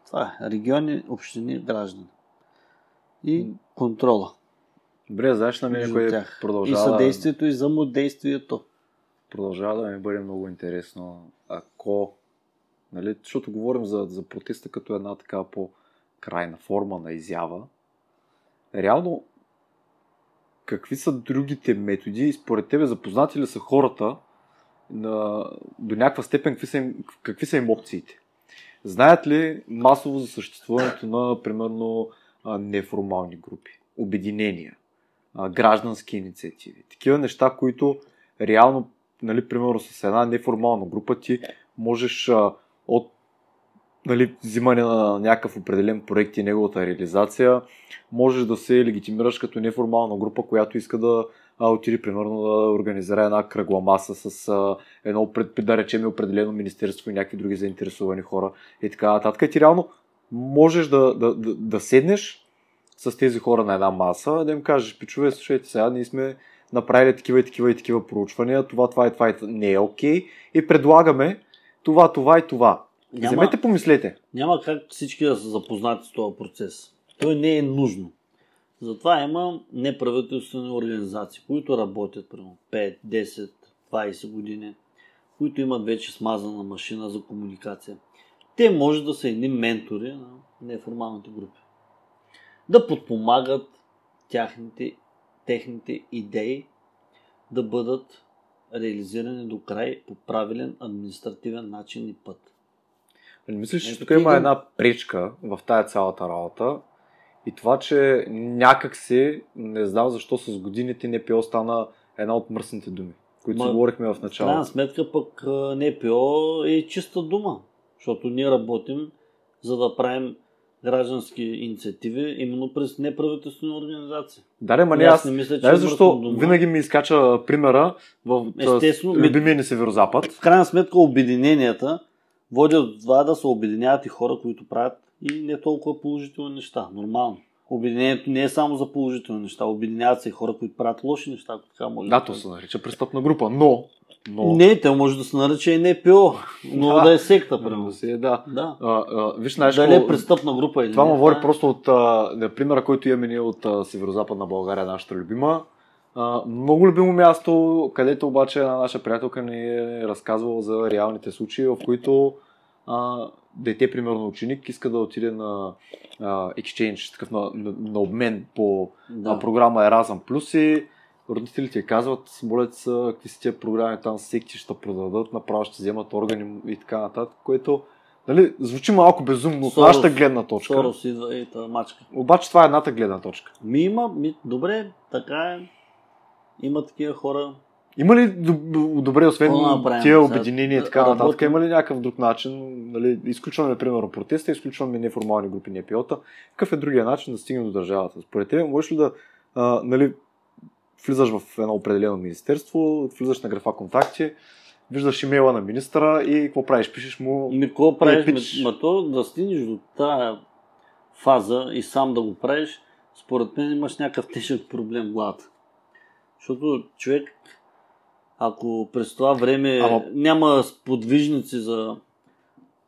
A: Това е. Региони, общини, граждани. И контрола.
B: Добре, знаеш на мен, кое
A: тях. И
B: продължава,
A: съдействието и взаимодействието.
B: продължава да ми бъде много интересно, ако, нали, защото говорим за, за протеста като една така по-крайна форма на изява, реално какви са другите методи и според тебе запознати ли са хората на, до някаква степен какви са, им, какви са им опциите? Знаят ли масово за съществуването на, примерно, неформални групи, обединения, граждански инициативи, такива неща, които реално, нали, примерно с една неформална група ти можеш от нали, взимане на някакъв определен проект и неговата реализация, можеш да се легитимираш като неформална група, която иска да а, отиде, примерно, да организира една кръгла маса с а, едно, пред, да речем, определено министерство и някакви други заинтересовани хора и така нататък. И ти реално можеш да, да, да, да седнеш с тези хора на една маса, да им кажеш, пичове, слушайте сега, ние сме направили такива и такива и такива проучвания, това, това и това и не е окей и предлагаме това, това и това.
A: Няма-
B: Вземете, помислете.
A: Няма как всички да са запознати с този процес. Той не е нужно. Затова има неправителствени организации, които работят примерно 5, 10, 20 години, които имат вече смазана машина за комуникация. Те може да са едни ментори на неформалните групи. Да подпомагат тяхните, техните идеи да бъдат реализирани до край по правилен административен начин и път.
B: Не мислиш, че
A: Ето
B: тук има една пречка в тая цялата работа и това, че някак си, не знам защо с годините НПО стана една от мръсните думи, които
A: Ма,
B: си говорихме в
A: В крайна
B: началото.
A: сметка пък НПО е чиста дума, защото ние работим за да правим граждански инициативи, именно през неправителствени организации.
B: Да, не, не, аз,
A: не мисля, че
B: да,
A: е
B: защо
A: дума.
B: винаги ми изкача примера в
A: Естествено, ми-
B: любимия ни северозапад.
A: В крайна сметка обединенията водят до това да се обединяват и хора, които правят и не толкова положителни неща. Нормално. Обединението не е само за положителни неща. Обединяват се и хора, които правят лоши неща, ако така може
B: Да,
A: да
B: то се нарича престъпна група, но... но...
A: Не, те може да се нарича и НПО, но
B: Да.
A: да, е секта,
B: но
A: примерно.
B: си е, да.
A: Да.
B: А, а, виж, знаеш,
A: Дали е престъпна група или
B: Това му говори
A: е-
B: просто от а, примера, който имаме ние от а, Северо-Западна България, нашата любима. А, много любимо място, където обаче една наша приятелка ни е разказвала за реалните случаи, в които а, дете, примерно ученик, иска да отиде на а, exchange, такъв на, на, на обмен по
A: Да.
B: да. програма Erasmus Plus и родителите казват, молят се, какви са тия програми, там секти ще продадат, направо ще вземат органи и така нататък, което нали, звучи малко безумно от нашата гледна точка.
A: Сорос идва и та мачка.
B: Обаче това е едната гледна точка.
A: Ми има, ми, добре, така е. Има такива хора.
B: Има ли доб- добре, освен тия обединения и така нататък, има ли някакъв друг начин? Нали, изключваме, примерно, протеста, изключваме неформални групи НПО-та. Какъв е другия начин да стигнем до държавата? Според тебе, можеш ли да а, нали, влизаш в едно определено министерство, влизаш на графа контакти, виждаш имейла на министъра и какво правиш? Пишеш му...
A: Ми, какво правиш?
B: пич.
A: Ма, ма то да стигнеш до тая фаза и сам да го правиш, според мен имаш някакъв тежък проблем в главата. Защото човек, ако през това време
B: Ама-
A: няма сподвижници за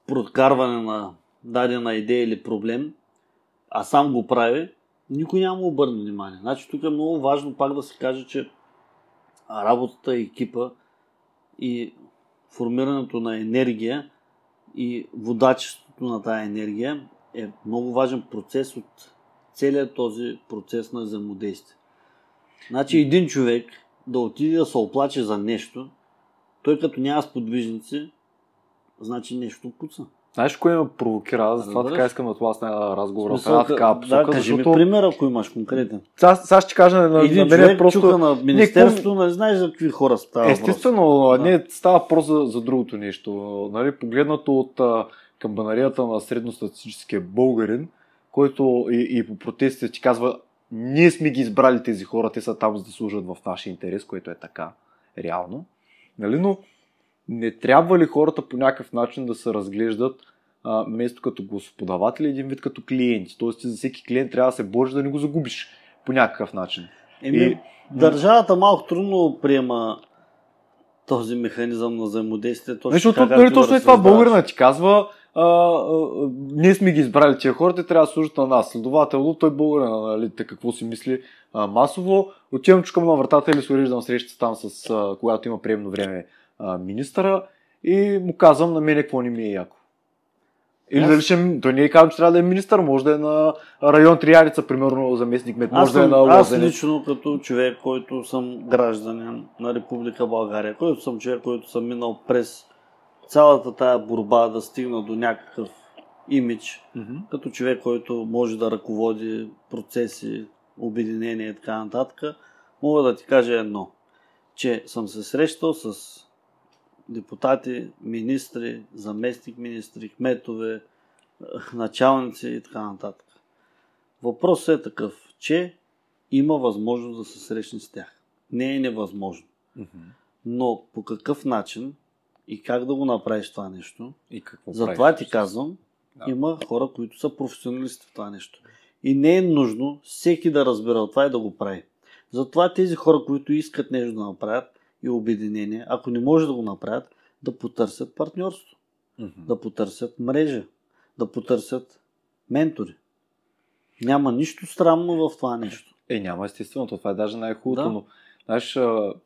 A: прокарване на дадена идея или проблем, а сам го прави, никой няма му обърне внимание. Значи тук е много важно пак да се каже, че работата, екипа и формирането на енергия и водачеството на тази енергия е много важен процес от целият този процес на взаимодействие. Значи един човек да отиде да се оплаче за нещо, той като няма сподвижници, значи нещо пуца.
B: Знаеш кое ме провокира? Аз затова
A: Разбираш?
B: така искам да тласна разговора
A: Смисъл,
B: една такава
A: да,
B: посока,
A: кажи ми
B: защото...
A: пример, ако имаш конкретен.
B: Сега, ще кажа на, на
A: Един
B: мен
A: човек
B: просто...
A: чука на министерството, не знаеш за какви хора става.
B: Естествено,
A: Да.
B: не става въпрос за, за другото нещо. Нали, погледнато от а, камбанарията на средностатистическия българин, който и, и по протестите ти казва, ние сме ги избрали тези хора, те са там за да служат в нашия интерес, което е така, реално. Нали, но не трябва ли хората по някакъв начин да се разглеждат а, вместо като господаватели, един вид като клиенти. Тоест ти за всеки клиент трябва да се бориш да не го загубиш по някакъв начин.
A: Еми,
B: И-
A: държавата малко трудно приема този механизъм на взаимодействие. Точно
B: Защото нали, точно е това българина ти казва, а, а, ние сме ги избрали тия хора, те трябва да служат на нас. Следователно, той българина, нали, какво си мисли а, масово. Отивам чукам на вратата или се уреждам среща там, с, а, когато има приемно време а, министъра и му казвам на мене какво не ми е яко. Или
A: Аз-
B: дали ще, той не е казвам, че трябва да е министър, може да е на район Триарица, примерно заместник
A: Аз,
B: може да е на
A: аз
B: Лозенец.
A: лично като човек, който съм гражданин на Република България, който съм човек, който съм минал през цялата тая борба да стигна до някакъв имидж,
B: Мгм.
A: като човек, който може да ръководи процеси, обединения и така нататък, мога да ти кажа едно, че съм се срещал с депутати, министри, заместник министри, кметове, началници и така нататък. Въпросът е такъв, че има възможност да се срещне с тях. Не е невъзможно.
B: Мгм.
A: Но по какъв начин и как да го направиш това нещо,
B: И какво
A: затова
B: правиш?
A: ти казвам,
B: Да.
A: има хора, които са професионалисти в това нещо. И не е нужно всеки да разбира от това и да го прави. Затова тези хора, които искат нещо да направят и обединение, ако не може да го направят, да потърсят партньорство,
B: Мгм.
A: да потърсят мрежа, да потърсят ментори. Няма нищо странно в това нещо.
B: Е, няма естествено, то това е даже най-хубавото,
A: Да.
B: но знаеш,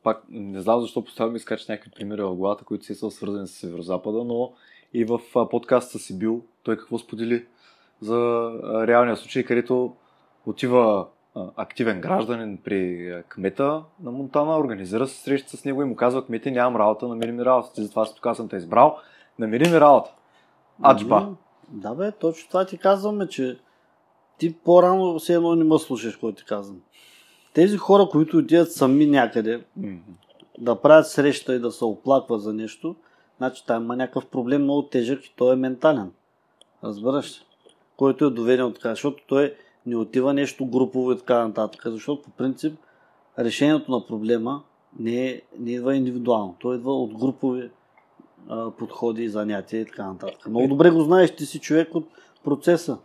B: пак не знам защо поставям изкача някакви примери в главата, които си са свързани с Северо-Запада, но и в подкаста си бил, той какво сподели за реалния случай, където отива активен гражданин при кмета на Монтана, организира се среща с него и му казва, кмете, нямам работа, намери ми работа, ти затова тук съм те избрал, намери ми работа. Аджба.
A: Да бе, точно това ти казваме, че ти по-рано все едно не ме слушаш, какво ти казвам. Тези хора, които отидат сами някъде
B: Мгм.
A: да правят среща и да се оплакват за нещо, значи там има някакъв проблем много тежък и той е ментален. Разбираш ли? който е доведен от така, защото той не отива нещо групово и така нататък, защото по принцип решението на проблема не, е, не идва индивидуално, той идва от групови а, подходи и занятия и така нататък. Много добре го знаеш, ти си човек от процеса.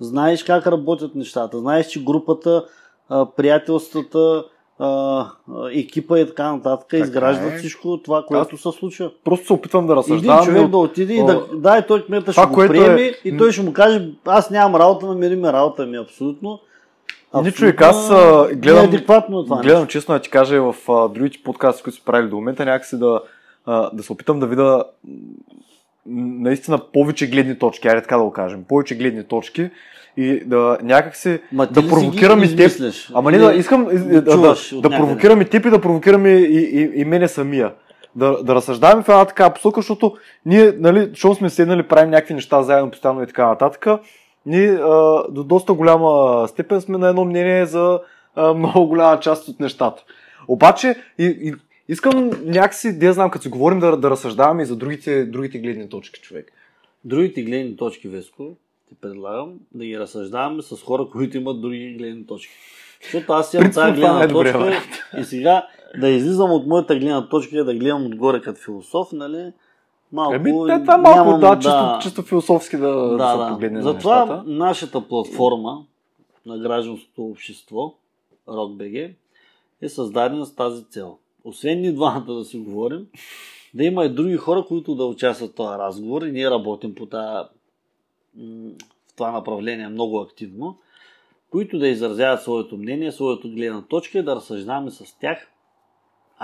A: Знаеш как работят нещата, знаеш, че групата, а, приятелствата, а, екипа и така нататък така изграждат е. всичко това, което Аз... се случва.
B: Просто се опитвам да разсъждавам.
A: Един човек да отиде и да, да, и той кмета ще го приеме е... и той ще му каже, аз нямам работа, намери ми работа ми абсолютно.
B: Не човек, аз гледам, това гледам честно да ти кажа в а, другите подкасти, които са правили до момента, някакси да, а, да се опитам да видя наистина повече гледни точки, айде така да го кажем, повече гледни точки и да някак се
A: Ма,
B: да провокирам и теб. Ама не, да искам да, да, да провокирам и теб и да провокирам и, и, и мене самия. Да, да разсъждаваме в една така посока, защото ние, нали, защото сме седнали, правим някакви неща заедно постоянно и така нататък, ние а, до доста голяма степен сме на едно мнение за а, много голяма част от нещата. Обаче, и, и, искам някакси, да знам, като си говорим да, да разсъждаваме и за другите, другите гледни точки, човек.
A: Другите гледни точки, Веско, ти предлагам да ги разсъждаваме с хора, които имат други гледни точки. Защото аз имам тази гледна е точка добре, и сега да излизам от моята гледна точка и да гледам отгоре като философ, нали?
B: Малко, Еми, те, това малко, нямам, да, чисто, да, чисто философски да, да, да се погледне
A: Затова на нещата. нашата платформа на гражданското общество, RockBG, е създадена с тази цел. Освен ни двамата да си говорим, да има и други хора, които да участват в този разговор и ние работим по тази в това направление много активно, които да изразяват своето мнение, своето гледна точка и да разсъждаваме с тях,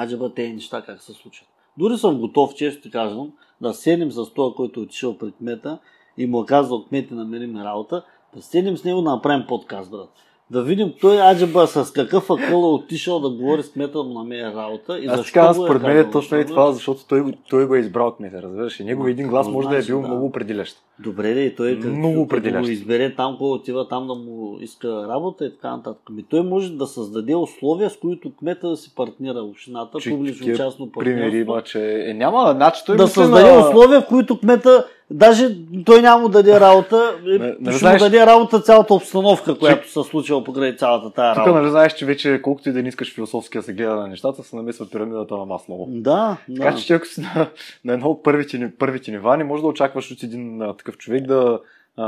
A: аджаба тези неща как се случат. Дори съм готов, често казвам, да седнем с това, който е отишъл пред кмета и му е казал кмете намери ми работа, да седнем с него да направим подкаст, брат да видим той Аджаба с какъв акъл е отишъл да говори с кмета му на мен работа. И
B: Аз така, според мен е точно и това, защото той, той го е избрал кмета, разбираш. И негови един глас може да е бил да. много определящ.
A: Добре, и той как, много определящ. го избере там, кой отива там да му иска работа и така нататък. Ами той може да създаде условия, с които кмета да си партнира общината, публично-частно
B: партнирство. Примери, обаче е, няма начин той
A: да създаде на... условия, в които кмета Даже той няма му даде работа, не, не ще знаеш... му даде работа цялата обстановка, която се случила покрай цялата тая
B: работа. Тук нали знаеш, че вече колкото и да не искаш философски да се гледа на нещата, се намесва пирамидата на маслово.
A: Да,
B: да. Така че ако си на, на едно от първите, първите нива, не може да очакваш от един а, такъв човек да, а,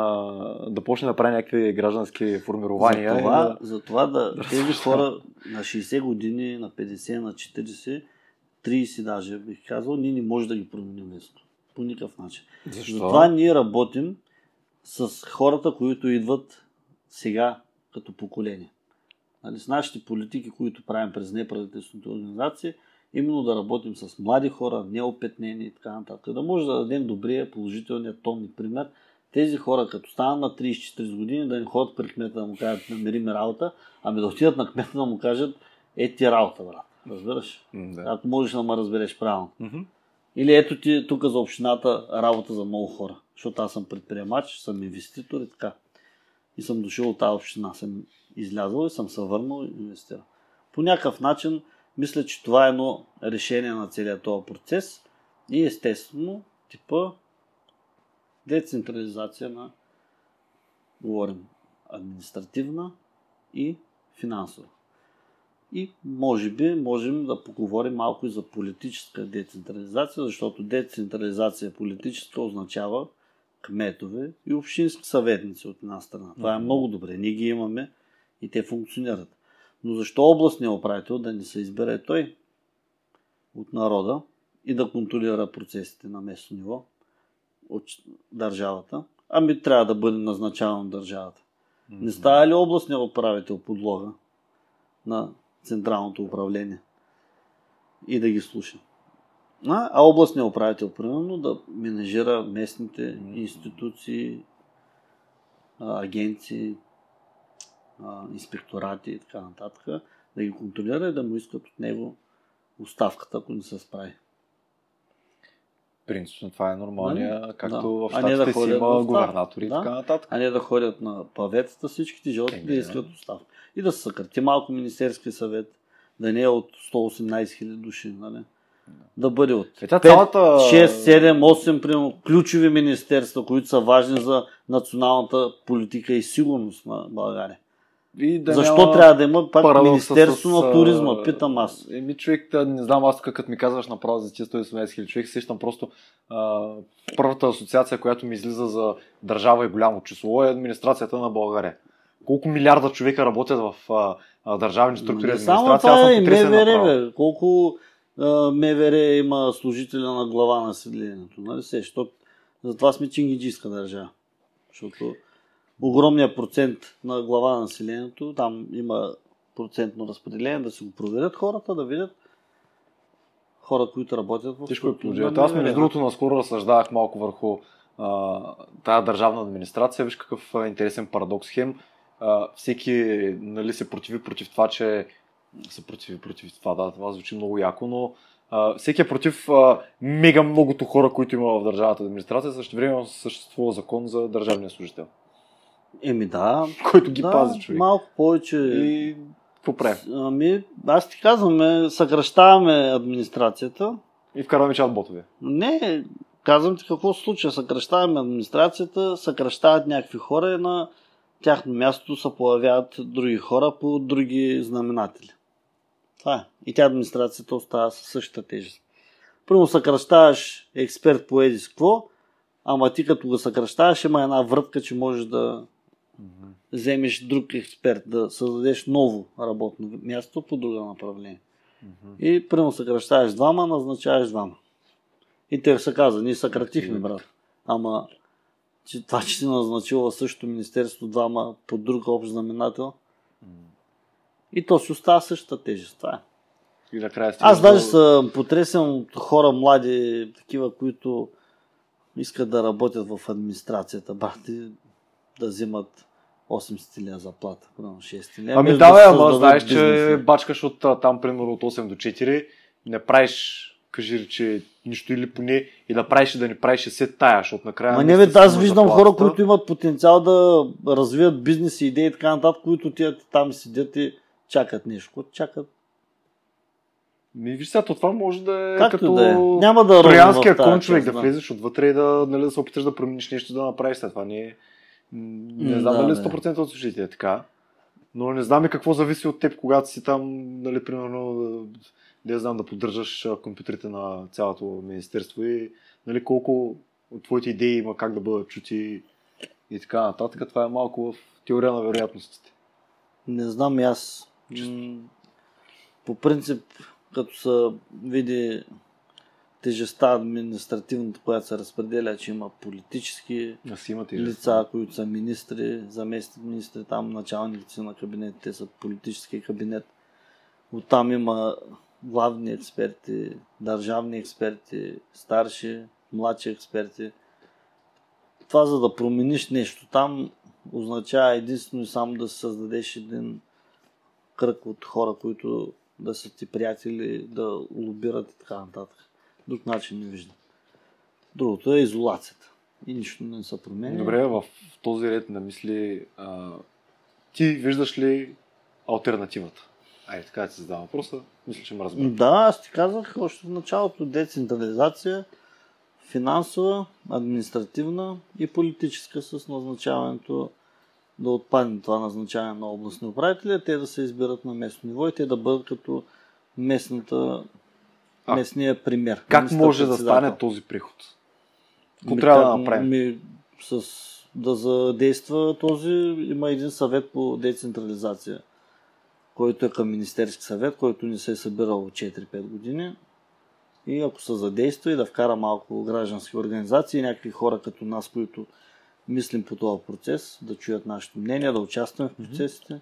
B: да почне да прави някакви граждански формирования.
A: За това, да, за това да, да тези хора на 60 години, на 50, на 40, 30 даже бих казал, ние не може да ги променим место по никакъв начин.
B: Защо?
A: Затова ние работим с хората, които идват сега като поколение. Нали, с нашите политики, които правим през неправителствените организации, именно да работим с млади хора, неопетнени и така нататък. Да може да дадем добрия, положителния тон и пример. Тези хора, като станат на 34 години, да не ходят при кмета да му кажат, намери ми работа, ами да отидат на кмета да му кажат, е ти работа, брат. Разбираш?
B: Да.
A: Ако можеш да ме разбереш правилно.
B: Mm-hmm.
A: Или ето ти тук за общината работа за много хора. Защото аз съм предприемач, съм инвеститор и така. И съм дошъл от тази община. Съм излязъл и съм се върнал и инвестирал. По някакъв начин мисля, че това е едно решение на целият този процес и естествено типа децентрализация на говорим административна и финансова. И може би можем да поговорим малко и за политическа децентрализация, защото децентрализация политическа означава кметове и общински съветници от една страна. Това е много добре. Ние ги имаме и те функционират. Но защо областният управител да не се избере той от народа и да контролира процесите на местно ниво от държавата? Ами трябва да бъде назначаван държавата. Не става ли областният управител подлога на централното управление и да ги слуша. А, а областният управител, примерно, да менежира местните институции, агенции, инспекторати и така нататък, да ги контролира и да му искат от него оставката, ако не се справи.
B: Принципно това е нормалния, нали? както да. в щатите да си има губернатори да? и така нататък.
A: А не да ходят на паветата всичките жълти да искат оставка и да се съкрати малко Министерски съвет, да не е от 118 000 души, нали? да бъде от
B: Е, тя
A: 5,
B: цялата...
A: 6, 7, 8 примерно, ключови министерства, които са важни за националната политика и сигурност на България.
B: И да
A: Защо трябва да има пак Министерство
B: с,
A: на туризма? Питам аз.
B: Еми, човек, да, не знам, аз тук, като ми казваш направо за тия 118 хиляди човек, сещам просто а, първата асоциация, която ми излиза за държава и голямо число е администрацията на България. Колко милиарда човека работят в а, а, държавни структури
A: Не само това е и МВР, бе. Колко а, МВР има служителя на глава на населението. Нали се? Защото затова сме чингиджийска държава. Защото огромният процент на глава на населението, там има процентно разпределение, да си го проверят хората, да видят хора, които работят в
B: Тежко е положението. Аз, между другото, наскоро разсъждавах малко върху а, тая държавна администрация. Виж какъв интересен парадокс. Хем, а, всеки нали, се противи против това, че се противи против това, да, това звучи много яко, но а, всеки е против а, мега многото хора, които има в държавната администрация, също време съществува закон за държавния служител,
A: Еми да,
B: който ги
A: да,
B: пази човек.
A: малко повече.
B: И какво правим?
A: Ами, аз ти казвам, съкръщаваме администрацията.
B: И вкарваме чат ботове.
A: Не, казвам ти какво се случва. Съкръщаваме администрацията, съкръщават някакви хора и на тяхно място се появяват други хора по други знаменатели. Това е. И тя администрацията остава със същата тежест. Първо съкръщаваш експерт по еди с какво, ама ти като го съкръщаваш има една вратка, че можеш да вземеш друг експерт, да създадеш ново работно място по друго направление. И примерно съкръщаваш двама, назначаваш двама. И те се каза, ние съкратихме, брат. Ама че това, че си назначил в същото министерство двама по друг общ знаменател, и то си остава същата тежест. Това е.
B: И накрая
A: Аз даже съм потресен от хора млади, такива, които искат да работят в администрацията, брат, да взимат 80 лева заплата, примерно 6 лева.
B: Ами да, бе, ама знаеш, че
A: бизнеси.
B: бачкаш от там, примерно от 8 до 4, не правиш, кажи, че нищо или поне, и да правиш и да не правиш се тая, защото накрая...
A: Ма не, бе, аз виждам
B: заплатата.
A: хора, които имат потенциал да развият бизнес и идеи и така нататък, които тия там седят и чакат нещо. Чакат?
B: Ми, виж сега, то това може да е
A: Както
B: като
A: да е. Няма да
B: троянския кон човек, да влезеш отвътре и да, нали, да се опиташ да промениш нещо, да направиш след това. Не, е- не знам
A: да,
B: дали
A: бе.
B: 100% от слушателите е така, но не знам и какво зависи от теб, когато си там, нали, примерно, да, знам да поддържаш компютрите на цялото министерство и нали, колко от твоите идеи има как да бъдат чути и така нататък. Това е малко в теория на вероятностите.
A: Не знам и аз. М, По принцип, като се види тежестта административната, която се разпределя, че има политически
B: Да си имате
A: лица, които са министри, заместник министри, там началници на кабинет, те са политически кабинет. Оттам има главни експерти, държавни експерти, старши, младши експерти. Това за да промениш нещо там означава единствено и само да създадеш един кръг от хора, които да са ти приятели, да лобират и така нататък. Друг начин не виждам. Другото е изолацията. И нищо не се променя.
B: Добре, в този ред на мисли, а, ти виждаш ли альтернативата? Айде, така ти задам въпроса. Мисля, че ме разбира.
A: Да, аз ти казах още в началото децентрализация, финансова, административна и политическа с назначаването да отпадне това назначаване на областни управители, те да се изберат на местно ниво и те да бъдат като местната,
B: А,
A: местния пример.
B: Как може да стане този преход? Какво трябва да направим?
A: Ми, с, да задейства този, има един съвет по децентрализация, който е към Министерски съвет, който не се е събирал 4-5 години. И ако се задейства и да вкара малко граждански организации, някакви хора като нас, които мислим по този процес, да чуят нашето мнение, да участваме в процесите,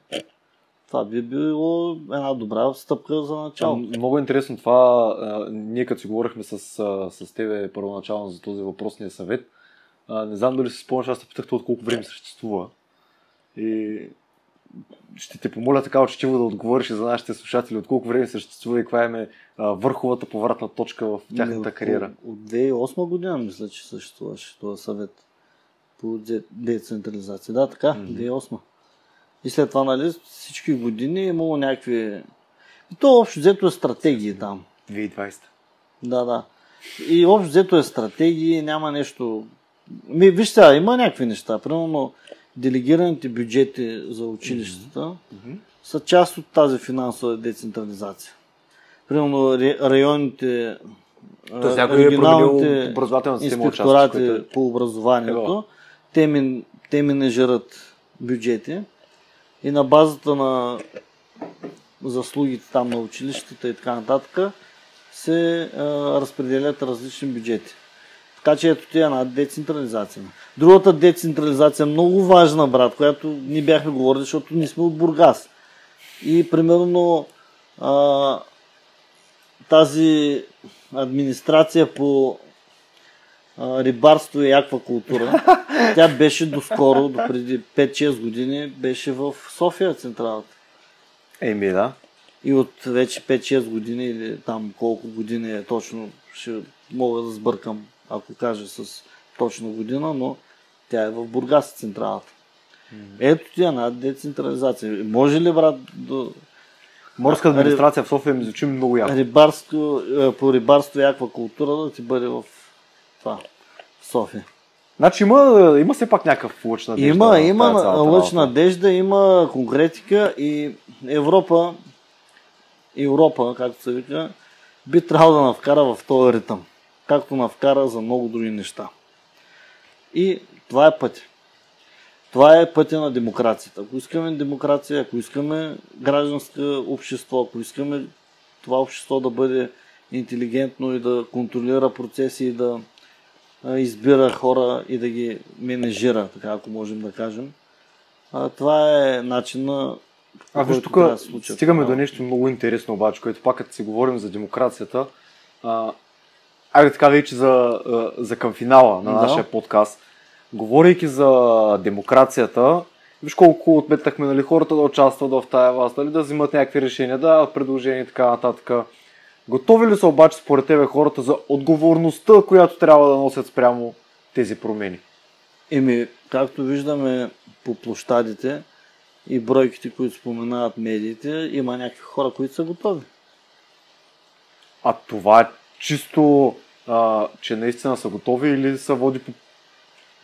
A: това би било една добра стъпка за начало.
B: Много интересно това. а, Ние като си говорихме с, с тебе първоначално за този въпросния съвет, а, не знам дали си спомняш, аз те питах от колко време съществува. И ще те помоля така учтиво да отговориш за нашите слушатели от колко време съществува и каква е върховата повратна точка в тяхната
A: От-
B: кариера.
A: От 2008 година мисля, че съществуваше този съвет по де- децентрализация. Да, така,
B: Мгм.
A: 2008. И след това, нали, всички години е имало някакви... И то общо взето е стратегии там.
B: 2020.
A: Да, да. И общо взето е стратегии, няма нещо... Ми, виж сега, има някакви неща. Примерно делегираните бюджети за училищата
B: Мгм.
A: са част от тази финансова децентрализация. Примерно районните
B: Тоест някой е
A: регионалните
B: образователната система
A: инспекторати
B: което е-
A: по образованието, те, ми, те менежират бюджети и на базата на заслугите там на училищата и така нататък се а, разпределят различни бюджети. Така че ето ти една децентрализация. Другата децентрализация, много важна, брат, която ни бяхме говорили, защото ние сме от Бургас. И примерно а, тази администрация по а, рибарство и аквакултура, тя беше доскоро, до преди 5-6 години, беше в София централата.
B: Еми, да.
A: И от вече 5-6 години или там колко години е точно, ще мога да сбъркам, ако кажа с точна година, но тя е в Бургас централата. Ето ти е една децентрализация. Може ли, брат, да,
B: Морска администрация в София ми звучи много яко.
A: рибарско, е, по рибарство и аквакултура да ти бъде в това, София?
B: Значи има, има все пак някакъв лъч надежда.
A: Има, има лъч надежда, има конкретика и Европа, Европа, както се вика, би трябвало да навкара в този ритъм, както навкара за много други неща. И това е пътя. Това е пътя на демокрацията. Ако искаме демокрация, ако искаме гражданско общество, ако искаме това общество да бъде интелигентно и да контролира процеси и да избира хора и да ги менежира, така ако можем да кажем. А, това е начин на
B: А виж, тук
A: да
B: стигаме до нещо много интересно обаче, което пак като си говорим за демокрацията, а, айде така вече за, за към финала на
A: Да.
B: нашия подкаст. Говорейки за демокрацията, виж колко отметнахме нали, хората да участват в тая власт, нали, да взимат някакви решения, да предложения и така нататък. Готови ли са обаче според тебе хората за отговорността, която трябва да носят спрямо тези промени?
A: Еми, както виждаме по площадите и бройките, които споменават медиите, има някакви хора, които са готови.
B: А това е чисто, а, че наистина са готови или са води по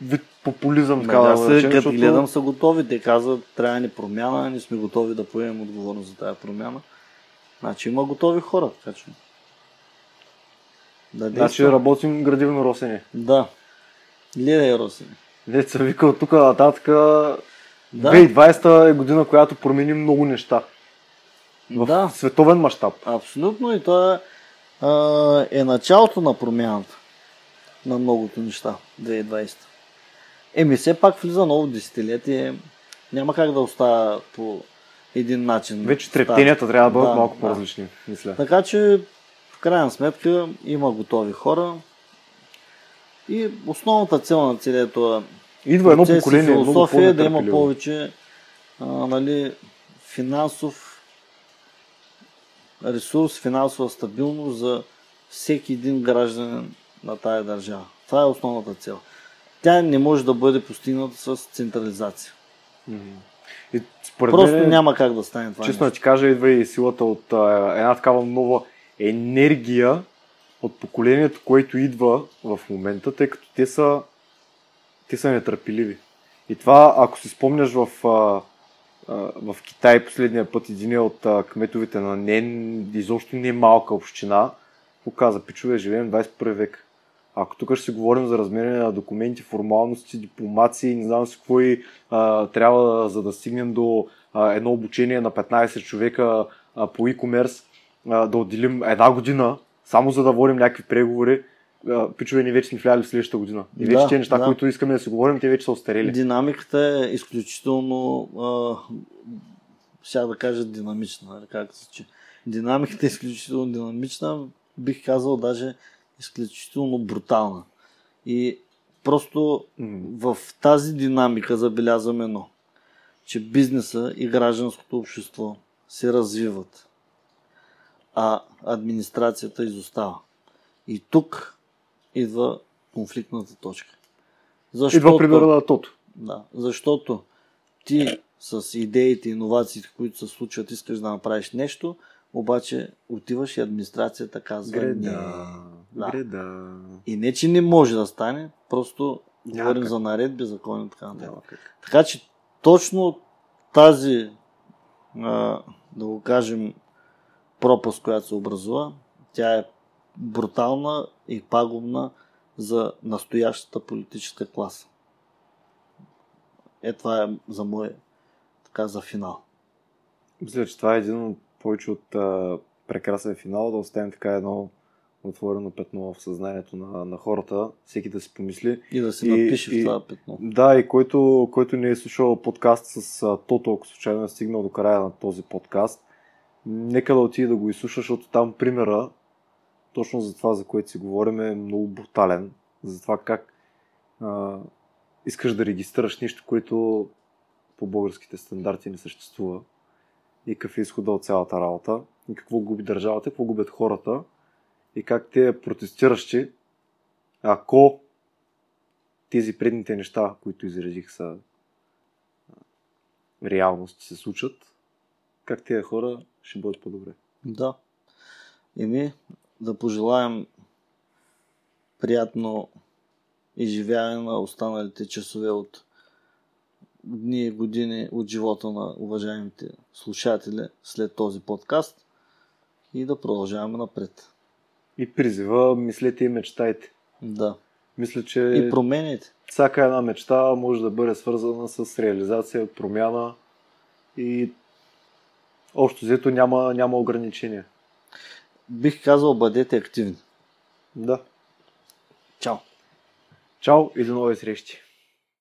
B: вид популизъм, така да
A: аз
B: го
A: се,
B: речем, защото-
A: гледам са готови. Те казват, трябва ни промяна, ние сме готови да поемем отговорност за тази промяна. Значи има готови хора, така че. Да,
B: Значи
A: действаме.
B: работим градивно росене.
A: Да. Лида Росин.
B: Деца вика от тук нататък.
A: Да.
B: 2020 е година, която промени много неща. В
A: Да.
B: световен мащаб.
A: Абсолютно и това е, е началото на промяната на многото неща 2020. Еми, все пак влиза ново десетилетие. Няма как да остава по един начин.
B: Вече
A: Стар.
B: трептенията трябва да бъдат
A: Да,
B: малко
A: да.
B: по-различни, мисля.
A: Така че, в крайна сметка, има готови хора. И основната цел на целият това
B: Идва едно поколение, много
A: философия е да има повече а, нали, финансов ресурс, финансова стабилност за всеки един гражданин на тая държава. Това е основната цел. Тя не може да бъде постигната с централизация.
B: Мгм. И според
A: Просто
B: мен,
A: няма как да стане това.
B: честно да ти кажа, идва и силата от а, една такава нова енергия от поколението, което идва в момента, тъй като те са, те са нетърпеливи. И това, ако си спомняш в, а, а, в Китай последния път, един от а, кметовете на не, изобщо не малка община, показа, пичове, живеем в 21 век. Ако тук ще си говорим за размерение на документи, формалности, дипломации, не знам си какво и а, трябва, за да стигнем до а, едно обучение на 15 човека а, по e-commerce, а, да отделим една година, само за да водим някакви преговори, пичове ни вече сме влияли в следващата година. И вече
A: Да,
B: тези неща,
A: да.
B: които искаме да си говорим, те вече са остарели.
A: Динамиката е изключително, а, ще да кажа динамична, нали, как се че. Динамиката е изключително динамична, бих казал даже изключително брутална. И просто в тази динамика забелязваме едно, че бизнеса и гражданското общество се развиват, а администрацията изостава. И тук идва конфликтната точка.
B: Идва примера на Тото.
A: Да, защото ти с идеите, иновациите, които се случват, искаш да направиш нещо, обаче отиваш и администрацията казва не.
B: Да.
A: И не, че не може да стане, просто
B: Няма
A: говорим
B: как.
A: за наредби, закони и така нататък. Така че точно тази, а, да го кажем, пропаст, която се образува, тя е брутална и пагубна за настоящата политическа класа. Е, това е за мое, така, за финал.
B: Мисля, че това е един от повече от а, прекрасен финал, да оставим така едно отворено петно в съзнанието на, на хората, всеки да си помисли.
A: И да се
B: И-
A: напише
B: и-
A: в това петно.
B: Да, и който, който не е слушал подкаст с а, Тото, ако случайно е стигнал до края на този подкаст, нека да отиде да го изслуша, защото там примера, точно за това, за което си говорим, е много брутален. За това как а, искаш да регистрираш нещо, което по българските стандарти не съществува. И какъв е изхода от цялата работа. И какво губи държавата, какво губят хората. И как те протестиращи, ако тези предните неща, които изредих са реалност, се случат, как тези хора ще бъдат по-добре.
A: Да. И ми да пожелаем приятно изживяване на останалите часове от дни и години от живота на уважаемите слушатели след този подкаст и да продължаваме напред.
B: И призива, мислете и мечтайте.
A: Да.
B: Мисля, че
A: И промените.
B: всяка една мечта може да бъде свързана с реализация, промяна и общо взето няма, няма ограничения.
A: Бих казал, бъдете активни.
B: Да.
A: Чао!
B: Чао и до нови срещи!